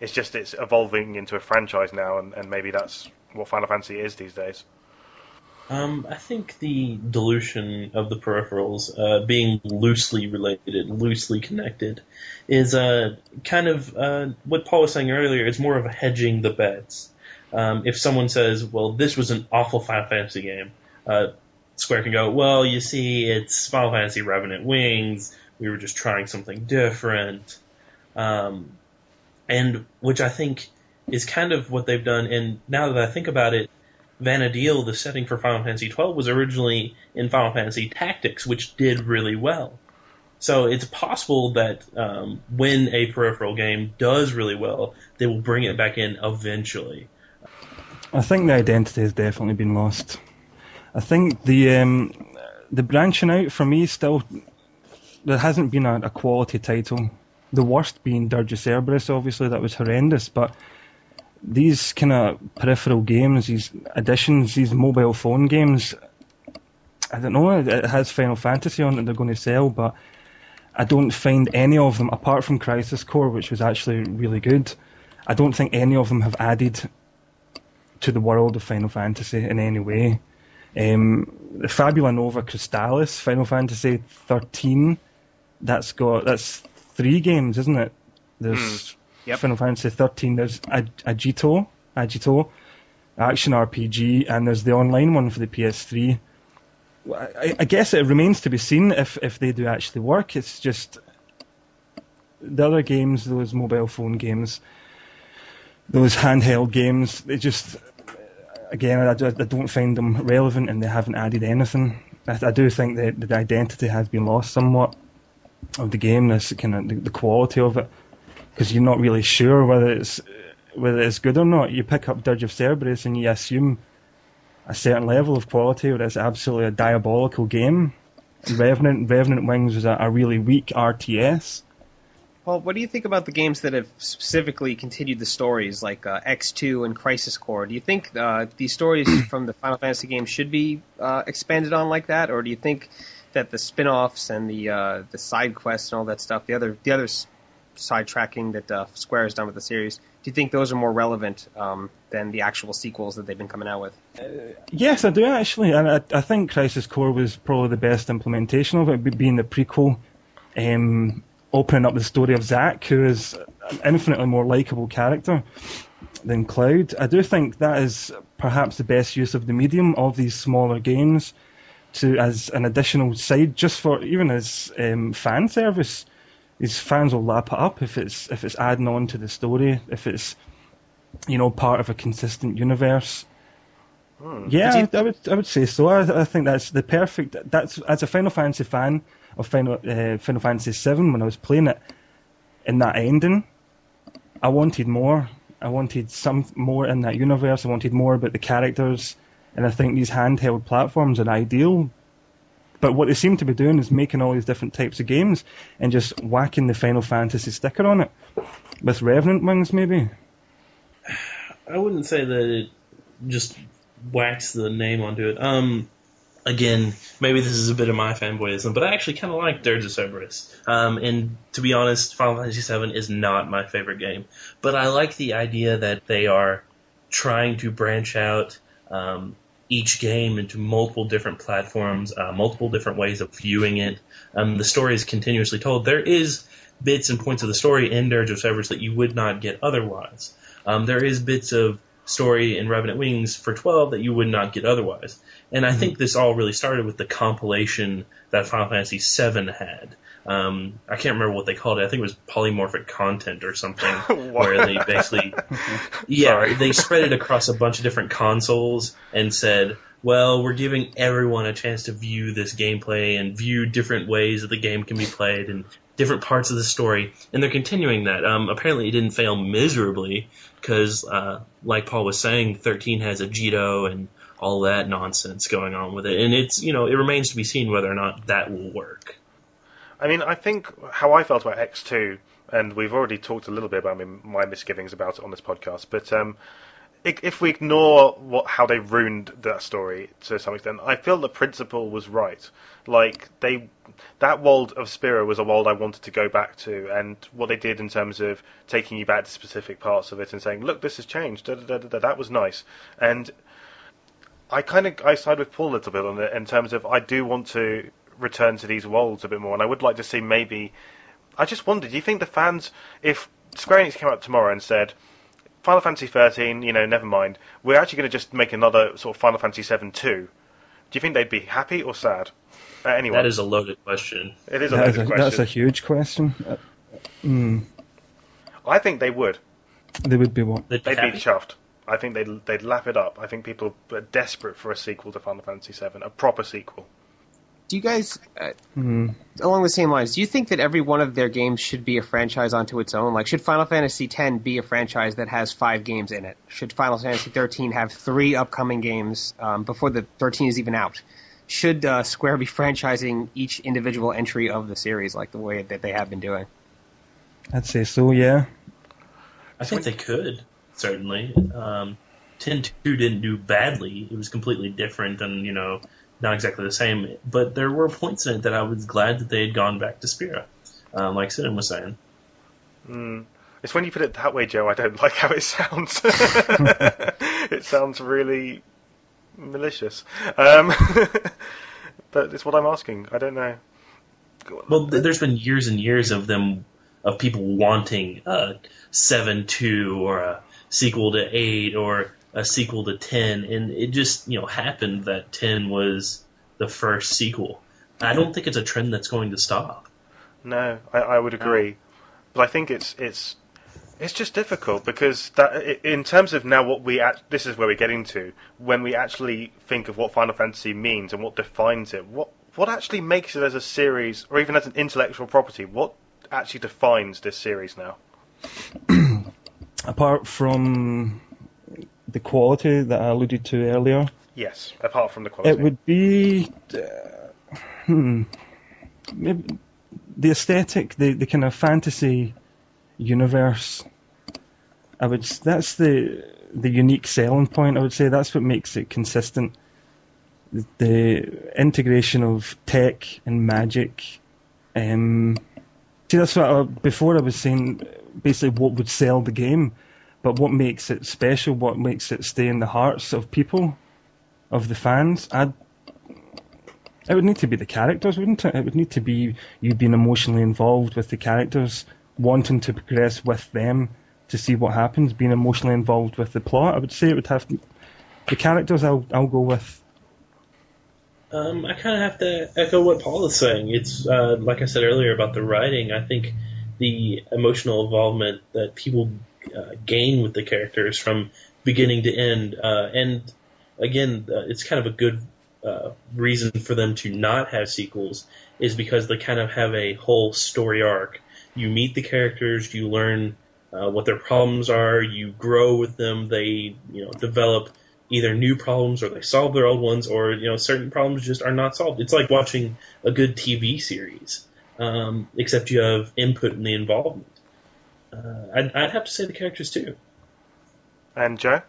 it's just it's evolving into a franchise now, and, and maybe that's what Final Fantasy is these days? Um, I think the dilution of the peripherals, uh, being loosely related, and loosely connected, is uh, kind of uh, what Paul was saying earlier. It's more of a hedging the bets. Um, if someone says, "Well, this was an awful Final Fantasy game," uh, Square can go, "Well, you see, it's Final Fantasy Revenant Wings. We were just trying something different," um, and which I think is kind of what they've done. And now that I think about it, Vana'diel, the setting for Final Fantasy XII, was originally in Final Fantasy Tactics, which did really well. So it's possible that um, when a peripheral game does really well, they will bring it back in eventually. I think the identity has definitely been lost. I think the um, the branching out for me still there hasn't been a, a quality title. The worst being Dirge Cerberus, obviously that was horrendous, but these kind of peripheral games, these additions, these mobile phone games, I don't know. It has Final Fantasy on it. They're going to sell, but I don't find any of them, apart from Crisis Core, which was actually really good. I don't think any of them have added to the world of Final Fantasy in any way. Um, the Fabula Nova Crystallis, Final Fantasy 13, that's got that's three games, isn't it? There's Mm. Yep. Final Fantasy 13. There's Ag- Agito, Agito, action RPG, and there's the online one for the PS3. I, I guess it remains to be seen if if they do actually work. It's just the other games, those mobile phone games, those handheld games, they just again I, I don't find them relevant and they haven't added anything. I, I do think that the identity has been lost somewhat of the game, this kind of the, the quality of it, because you're not really sure whether it's whether it's good or not. You pick up Dirge of Cerberus and you assume a certain level of quality, or it's absolutely a diabolical game. Revenant Revenant Wings was a, a really weak RTS. Well, what do you think about the games that have specifically continued the stories, like uh, X2 and Crisis Core? Do you think uh, these stories from the Final Fantasy games should be uh, expanded on like that, or do you think that the spin-offs and the uh, the side quests and all that stuff, the other the other s- side tracking that uh, Square has done with the series, do you think those are more relevant um, than the actual sequels that they've been coming out with? Yes, I do actually, and I, I think Crisis Core was probably the best implementation of it, being the prequel, um, opening up the story of Zack, who is an infinitely more likable character than Cloud. I do think that is perhaps the best use of the medium of these smaller games to as an additional side, just for even as um, fan service. These fans will lap it up if it's if it's adding on to the story, if it's you know part of a consistent universe. Yeah, Did I, I would I would say so. I, I think that's the perfect. That's as a Final Fantasy fan of Final uh, Final Fantasy VII when I was playing it, in that ending, I wanted more. I wanted some more in that universe. I wanted more about the characters, and I think these handheld platforms are ideal. But what they seem to be doing is making all these different types of games and just whacking the Final Fantasy sticker on it with Revenant Wings, maybe. I wouldn't say that it just whacks the name onto it. Um, again, maybe this is a bit of my fanboyism, but I actually kind of like Dirge of Cerberus. Um, and to be honest, Final Fantasy VII is not my favorite game, but I like the idea that they are trying to branch out um, each game into multiple different platforms, uh, multiple different ways of viewing it. Um, the story is continuously told. There is bits and points of the story in Dirge of Cerberus that you would not get otherwise. Um, there is bits of story in Revenant Wings for 12 that you would not get otherwise. And I think this all really started with the compilation that Final Fantasy VII had. Um, I can't remember what they called it. I think it was polymorphic content or something, where they basically, yeah, they spread it across a bunch of different consoles and said, well, we're giving everyone a chance to view this gameplay and view different ways that the game can be played and different parts of the story. And they're continuing that. Um, apparently, it didn't fail miserably because, uh, like Paul was saying, 13 has Agito and all that nonsense going on with it. And it's, you know, it remains to be seen whether or not that will work. I mean, I think how I felt about X2, and we've already talked a little bit about my, misgivings about it on this podcast, but um, if we ignore what how they ruined that story to some extent, I feel the principle was right. Like they, that world of Spira was a world I wanted to go back to, and what they did in terms of taking you back to specific parts of it and saying, "Look, this has changed." Da, da, da, that was nice, and I kind of I side with Paul a little bit on it in terms of I do want to return to these worlds a bit more, and I would like to see maybe. I just wondered, do you think the fans, if Square Enix came out tomorrow and said, Final Fantasy 13, you know, never mind, we're actually going to just make another sort of Final Fantasy 7 2, do you think they'd be happy or sad? Uh, anyway, That is a loaded question. it is a That is loaded a, question. that's a huge question. Uh, mm, I think they would. they would be what? They'd be They'd be chuffed. I think they'd they'd lap it up. I think people are desperate for a sequel to Final Fantasy 7, a proper sequel. Do you guys, uh, Mm. along the same lines, do you think that every one of their games should be a franchise onto its own? Like, should Final Fantasy X be a franchise that has five games in it? Should Final Fantasy 13 have three upcoming games um, before the 13 is even out? Should uh, Square be franchising each individual entry of the series like the way that they have been doing? I'd say so. Yeah. I think they could certainly. Um, Ten Two didn't do badly. It was completely different than you know not exactly the same, but there were points in it that I was glad that they had gone back to Spira, um, like Sinan was saying. Mm. It's when you put it that way, Joe. I don't like how it sounds. it sounds really malicious. Um, but it's what I'm asking. I don't know. Well, there's been years and years of them of people wanting a seven two or a sequel to eight or a sequel to ten, and it just you know happened that ten was the first sequel. I don't think it's a trend that's going to stop. No, I, I would agree, but I think it's it's it's just difficult because that in terms of now what we act, this is where we're getting to when we actually think of what Final Fantasy means and what defines it. What what actually makes it as a series or even as an intellectual property? What actually defines this series now? Apart from the quality that I alluded to earlier, Yes, apart from the quality. it would be uh, hmm, maybe the aesthetic, the, the kind of fantasy universe. I would that's the the unique selling point. I would say that's what makes it consistent. The integration of tech and magic. Um, see, that's what I, before I was saying. Basically, what would sell the game, but what makes it special? What makes it stay in the hearts of people, of the fans? I'd it would need to be the characters, wouldn't it? It would need to be you being emotionally involved with the characters, wanting to progress with them to see what happens, being emotionally involved with the plot. I would say it would have to, the characters. I'll I'll go with. Um, I kind of have to echo what Paul is saying. It's uh, like I said earlier about the writing. I think the emotional involvement that people uh, gain with the characters from beginning to end, uh, and again, uh, it's kind of a good uh, reason for them to not have sequels, is because they kind of have a whole story arc. You meet the characters, you learn uh, what their problems are, you grow with them, they you know develop either new problems or they solve their old ones or you know certain problems just are not solved. It's like watching a good TV series, um, except you have input in the involvement. Uh, I'd, I'd have to say the characters too. and Joe,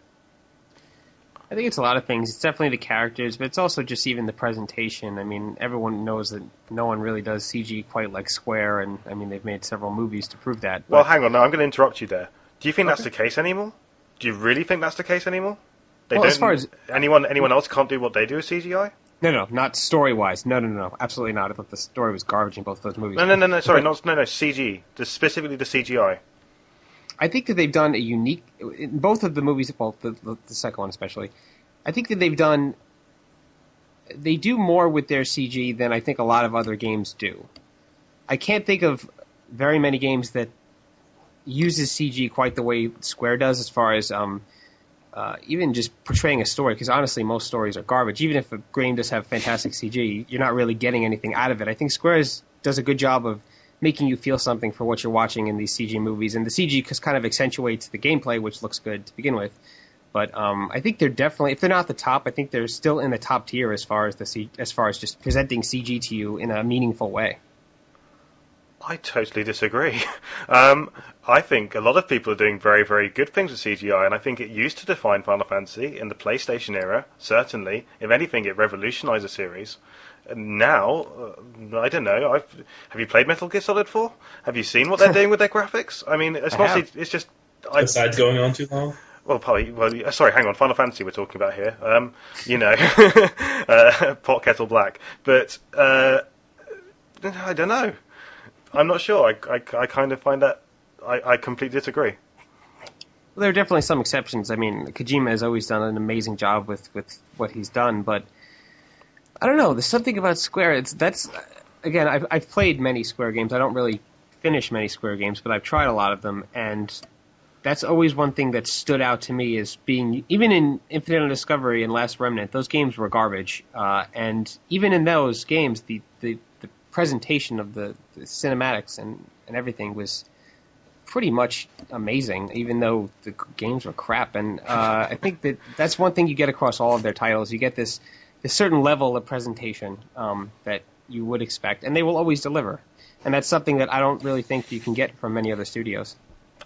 I think it's a lot of things. It's definitely the characters, but it's also just even the presentation. I mean, everyone knows that no one really does CG quite like Square, and I mean they've made several movies to prove that. well, hang on. No, I'm going to interrupt you there. Do you think that's the case anymore? Do you really think that's the case anymore? They Well, as don't- far as- anyone anyone else can't do what they do with CGI. no, no, not story wise. No, no, no, no, absolutely not. I thought the story was garbage in both those movies. No, no, no, no. Sorry, not no, no. CG, the, specifically the CGI. I think that they've done a unique in both of the movies. Well, the, the, the second one especially. I think that they've done. They do more with their CG than I think a lot of other games do. I can't think of very many games that uses CG quite the way Square does, as far as um, uh, even just portraying a story. Because honestly, most stories are garbage. Even if a game does have fantastic CG, you're not really getting anything out of it. I think Square does a good job of making you feel something for what you're watching in these CG movies, and the CG just kind of accentuates the gameplay, which looks good to begin with. But um, I think they're definitely, if they're not the top, I think they're still in the top tier as far as the C- as far as just presenting CG to you in a meaningful way. I totally disagree. Um, I think a lot of people are doing very, very good things with CGI, and I think it used to define Final Fantasy in the PlayStation era. Certainly, if anything, it revolutionized the series. And now, uh, I don't know. I've, have you played Metal Gear Solid 4? Have you seen what they're doing with their graphics? I mean, it's I mostly have. it's just. I, Besides going on too long. well, probably. Well, sorry, hang on. Final Fantasy we're talking about here. Um, you know, uh, pot kettle black. But uh, I don't know. I'm not sure. I, I, I kind of find that I, I completely disagree. Well, there are definitely some exceptions. I mean, Kojima has always done an amazing job with, with what he's done, but I don't know. There's something about Square. It's that's again. I've I've played many Square games. I don't really finish many Square games, but I've tried a lot of them, and that's always one thing that stood out to me as being even in Infinite Discovery and Last Remnant, those games were garbage. Uh, and even in those games, the the, the presentation of the, the cinematics and, and everything was pretty much amazing, even though the games were crap. And uh, I think that that's one thing you get across all of their titles. You get this this certain level of presentation um, that you would expect, and they will always deliver. And that's something that I don't really think you can get from many other studios.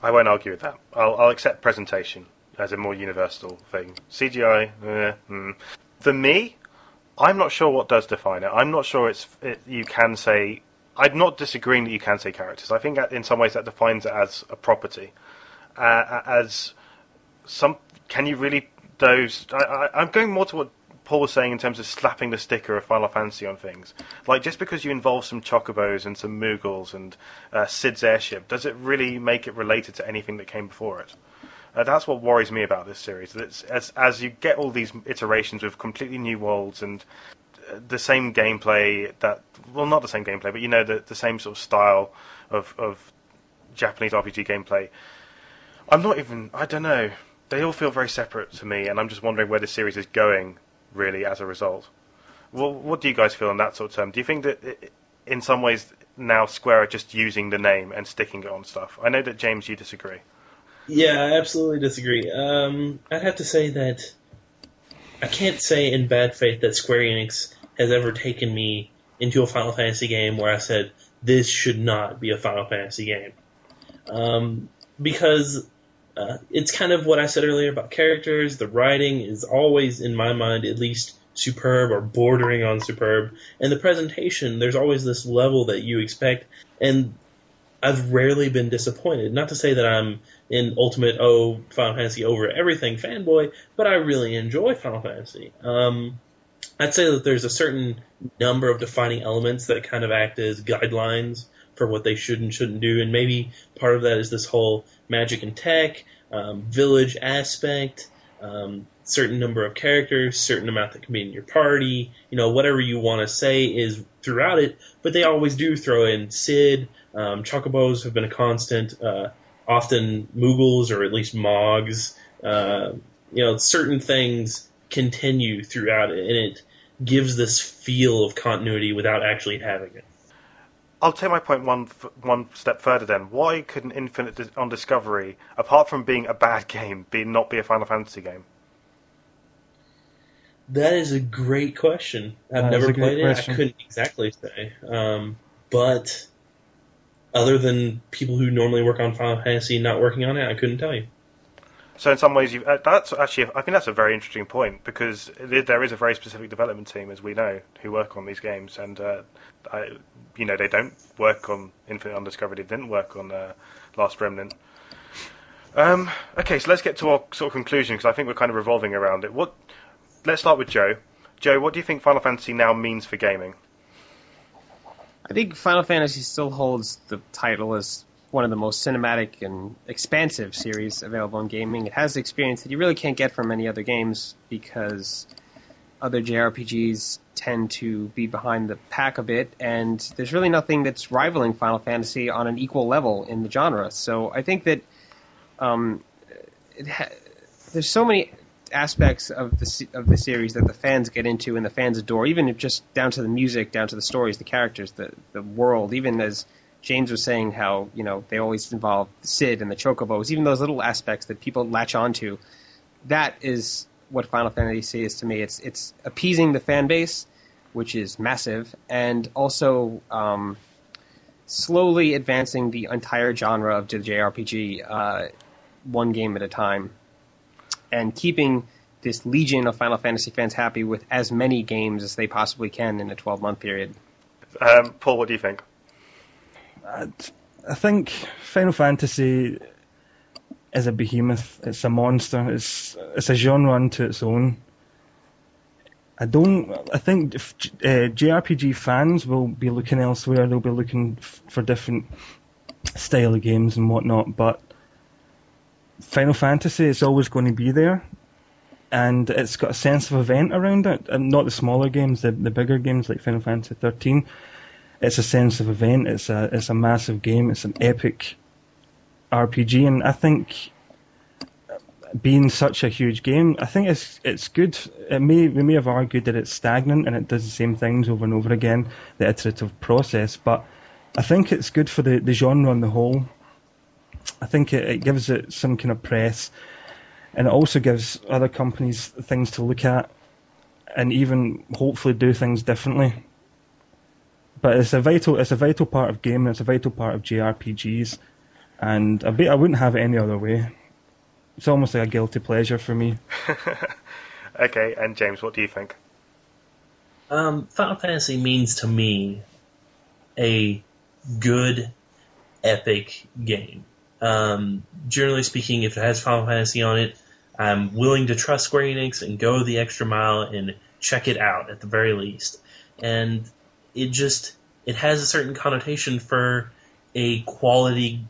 I won't argue with that. I'll, I'll accept presentation as a more universal thing. CGI, eh, hmm. for me, I'm not sure what does define it. I'm not sure it's it, you can say. I'm not disagreeing that you can say characters. I think in some ways that defines it as a property. Uh, as some, can you really those? I, I'm going more to what Paul was saying in terms of slapping the sticker of Final Fantasy on things. Like just because you involve some chocobos and some Moogles and uh, Cid's airship, does it really make it related to anything that came before it? Uh, that's what worries me about this series. That as as you get all these iterations with completely new worlds and uh, the same gameplay that well not the same gameplay but you know the the same sort of style of of Japanese RPG gameplay. I'm not even I don't know. They all feel very separate to me, and I'm just wondering where the series is going really as a result. Well, what do you guys feel on that sort of term? Do you think that in some ways now Square are just using the name and sticking it on stuff? I know that James, you disagree. Yeah, I absolutely disagree. Um, I'd have to say that I can't say in bad faith that Square Enix has ever taken me into a Final Fantasy game where I said this should not be a Final Fantasy game, um, because uh, it's kind of what I said earlier about characters. The writing is always, in my mind, at least superb or bordering on superb, and the presentation there's always this level that you expect, and I've rarely been disappointed. Not to say that I'm in ultimate oh Final Fantasy over everything fanboy, but I really enjoy Final Fantasy. Um, I'd say that there's a certain number of defining elements that kind of act as guidelines for what they should and shouldn't do, and maybe part of that is this whole magic and tech, um, village aspect, um, certain number of characters, certain amount that can be in your party, you know, whatever you want to say is throughout it, but they always do throw in Cid. um, Chocobos have been a constant, uh, often Moogles or at least Mogs, uh, you know, certain things continue throughout it, and it gives this feel of continuity without actually having it. I'll take my point one one step further. Then, why couldn't Infinite Undiscovery, apart from being a bad game, be not be a Final Fantasy game? That is a great question. I've That is never played it. question. I couldn't exactly say. Um, but other than people who normally work on Final Fantasy not working on it, I couldn't tell you. So in some ways, you uh, that's actually I think that's a very interesting point because there is a very specific development team, as we know, who work on these games, and uh, I, you know they don't work on Infinite Undiscovered. They didn't work on uh, Last Remnant. Um, okay, so let's get to our sort of conclusion because I think we're kind of revolving around it. What? Let's start with Joe. Joe, what do you think Final Fantasy now means for gaming? I think Final Fantasy still holds the title as one of the most cinematic and expansive series available in gaming. It has the experience that you really can't get from many other games because other JRPGs tend to be behind the pack a bit, and there's really nothing that's rivaling Final Fantasy on an equal level in the genre. So I think that um, ha- there's so many aspects of the of the series that the fans get into and the fans adore, even just down to the music, down to the stories, the characters, the the world. Even as James was saying, how you know they always involve Cid and the Chocobos, even those little aspects that people latch onto. That is what Final Fantasy is to me. It's it's appeasing the fan base, which is massive, and also um, slowly advancing the entire genre of the JRPG, uh, one game at a time, and keeping this legion of Final Fantasy fans happy with as many games as they possibly can in a 12 month period. Um, Paul, what do you think? I, I think Final Fantasy is a behemoth. It's a monster. It's it's a genre unto its own. I don't. I think if, uh, JRPG fans will be looking elsewhere. They'll be looking f- for different style of games and whatnot. But Final Fantasy is always going to be there, and it's got a sense of event around it. And not the smaller games, the the bigger games like Final Fantasy 13 it's a sense of event. It's a it's a massive game. It's an epic RPG, and I think being such a huge game, I think it's it's good. It may we may have argued that it's stagnant and it does the same things over and over again, the iterative process. But I think it's good for the, the genre on the whole. I think it, it gives it some kind of press, and it also gives other companies things to look at, and even hopefully do things differently but it's a vital it's a vital part of gaming. It's a vital part of JRPGs, and I bet I wouldn't have it any other way. It's almost like a guilty pleasure for me. okay, and James, what do you think? Um, Final Fantasy means to me a good, epic game. Um, generally speaking, if it has Final Fantasy on it, I'm willing to trust Square Enix and go the extra mile and check it out at the very least. And it just it has a certain connotation for a quality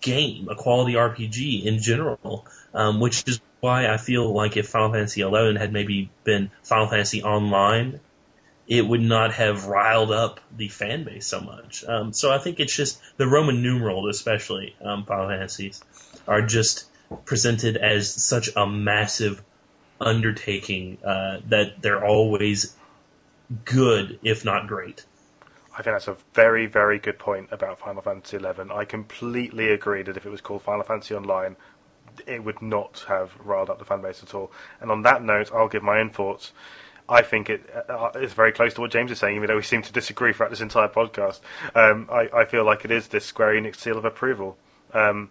game, a quality RPG in general, um, which is why I feel like if Final Fantasy XI had maybe been Final Fantasy Online, it would not have riled up the fan base so much. Um, so I think it's just the Roman numerals, especially um, Final Fantasies, are just presented as such a massive undertaking uh, that they're always good, if not great. I think that's a very, very good point about Final Fantasy XI. I completely agree that if it was called Final Fantasy Online, it would not have riled up the fan base at all. And on that note, I'll give my own thoughts. I think it uh, is very close to what James is saying, even though we seem to disagree throughout this entire podcast. Um, I, I, feel like it is this Square Enix seal of approval um,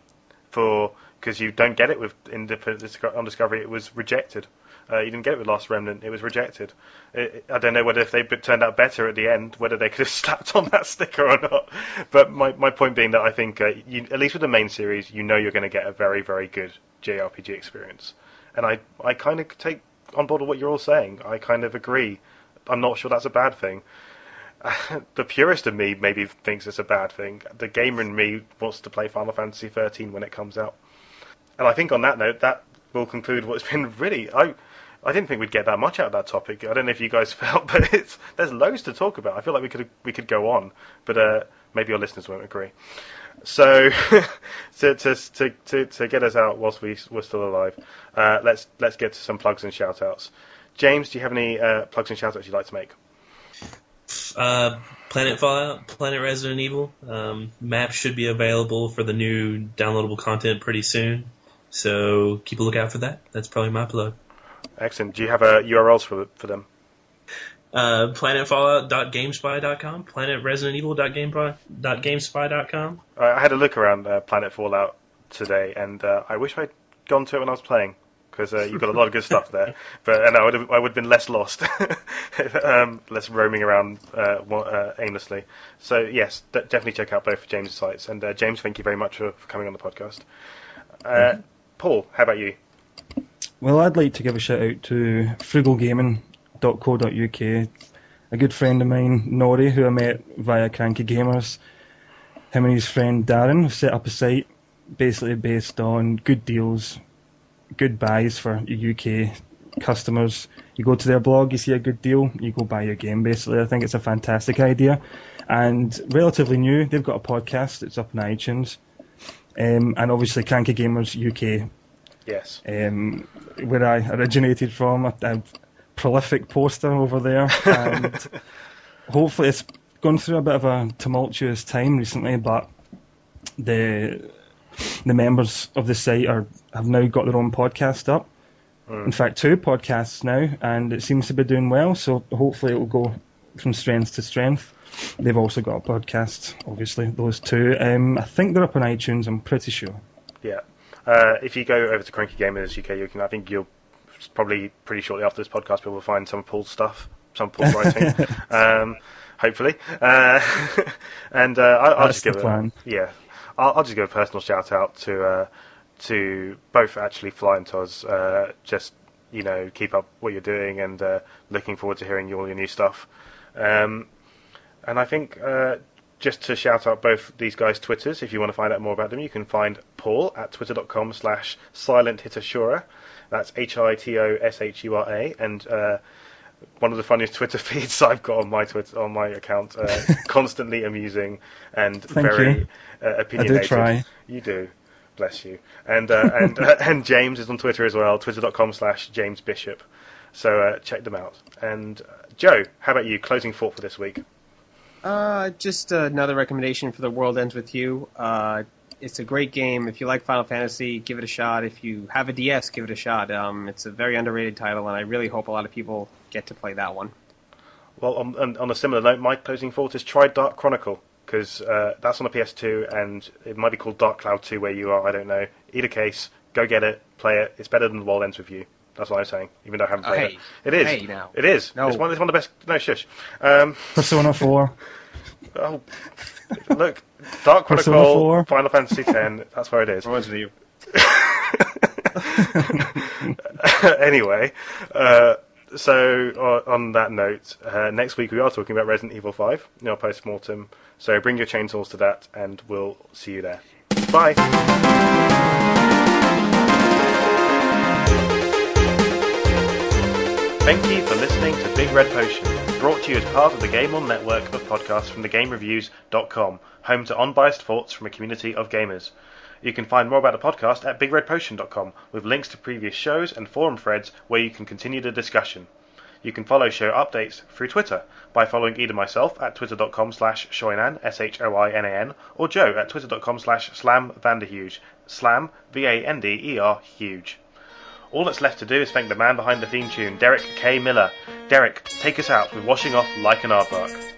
for because you don't get it with Undiscovery. It was rejected. Uh, you didn't get it with Last Remnant. It was rejected. It, I don't know whether if they turned out better at the end, whether they could have slapped on that sticker or not. But my, my point being that I think, uh, you, at least with the main series, you know you're going to get a very, very good JRPG experience. And I, I kind of take on board what you're all saying. I kind of agree. I'm not sure that's a bad thing. the purist of me maybe thinks it's a bad thing. The gamer in me wants to play Final Fantasy 13 when it comes out. And I think on that note, that will conclude what's been really. I I didn't think we'd get that much out of that topic. I don't know if you guys felt, but it's there's loads to talk about. I feel like we could we could go on, but uh, maybe your listeners won't agree. So to, to, to, to, to get us out whilst we we're still alive, uh, let's let's get to some plugs and shout outs. James, do you have any uh, plugs and shout outs you'd like to make? Uh, Planet Fallout, Planet Resident Evil. Um, maps should be available for the new downloadable content pretty soon. So keep a lookout for that. That's probably my plug. Excellent. Do you have uh, URLs for for them? Uh, planetfallout.gamespy.com, planetresidentevil.gamespy.com. I had a look around uh, Planet Fallout today, and uh, I wish I'd gone to it when I was playing because uh, you've got a lot of good stuff there. But and I would have, I would have been less lost, um, less roaming around uh, uh, aimlessly. So yes, d- definitely check out both James' sites. And uh, James, thank you very much for, for coming on the podcast. Mm-hmm. Paul, how about you? Well, I'd like to give a shout out to frugalgaming.co.uk. A good friend of mine, Nori, who I met via Cranky Gamers, him and his friend Darren have set up a site basically based on good deals, good buys for UK customers. You go to their blog, you see a good deal, you go buy your game. Basically, I think it's a fantastic idea and relatively new. They've got a podcast; it's up on iTunes, um, and obviously Cranky Gamers UK Yes. Um, where I originated from, a, a prolific poster over there, and hopefully it's gone through a bit of a tumultuous time recently, but the the members of the site are have now got their own podcast up. Mm. In fact, two podcasts now, and it seems to be doing well. So hopefully it will go from strength to strength. They've also got a podcast, obviously those two. Um, I think they're up on iTunes. I'm pretty sure. Yeah. Uh, if you go over to Cranky Gamers UK, you can. I think you'll probably pretty shortly after this podcast, people will find some Paul's stuff, some Paul's writing. um, hopefully, uh, and uh, I, will just give a yeah, I'll, I'll, just give a personal shout out to uh, to both actually Fly and Toz. Uh, just you know, keep up what you're doing, and uh, looking forward to hearing all your new stuff. Um, and I think just to shout out both these guys' Twitters, if you want to find out more about them, you can find Paul at twitter.com slash silenthitoshura. That's H-I-T-O-S-H-U-R-A. And uh, one of the funniest Twitter feeds I've got on my Twitter on my account. Uh, constantly amusing and Thank very uh, opinionated. I do try. You do. Bless you. And uh, and uh, and James is on Twitter as well. Twitter.com slash James Bishop. So uh, check them out. And Joe, how about you? Closing thought for this week. Uh, just another recommendation for The World Ends With You. Uh, it's a great game. If you like Final Fantasy, give it a shot. If you have a DS, give it a shot. Um, it's a very underrated title, and I really hope a lot of people get to play that one. Well, on, on a similar note, my closing thought is try Dark Chronicle because uh, that's on the PS2, and it might be called Dark Cloud 2 where you are. I don't know. Either case, go get it, play it. It's better than The World Ends With You. That's what I'm saying, even though I haven't Oh, played hey. it. It is. Hey, now. It is. No. It's one, it's one of the best. No, shush. Um, Persona 4. oh, look, Dark Persona Chronicle, Final Fantasy X. That's where it is. Reminds me anyway, uh, so uh, on that note, uh, next week we are talking about Resident Evil 5, you know, post mortem. So bring your chainsaws to that, and we'll see you there. Bye. Thank you for listening to Big Red Potion, brought to you as part of the Game On network of podcasts from thegamereviews.com, home to unbiased thoughts from a community of gamers. You can find more about the podcast at bigredpotion.com with links to previous shows and forum threads where you can continue the discussion. You can follow show updates through Twitter by following either myself at twitter.com slash shoinan, S-H-O-I-N-A-N, or Joe at twitter.com slash slamvanderhuge, slam, V-A-N-D-E-R, huge. All that's left to do is thank the man behind the theme tune, Derek K. Miller. Derek, take us out with Washing Off Like an Aardvark.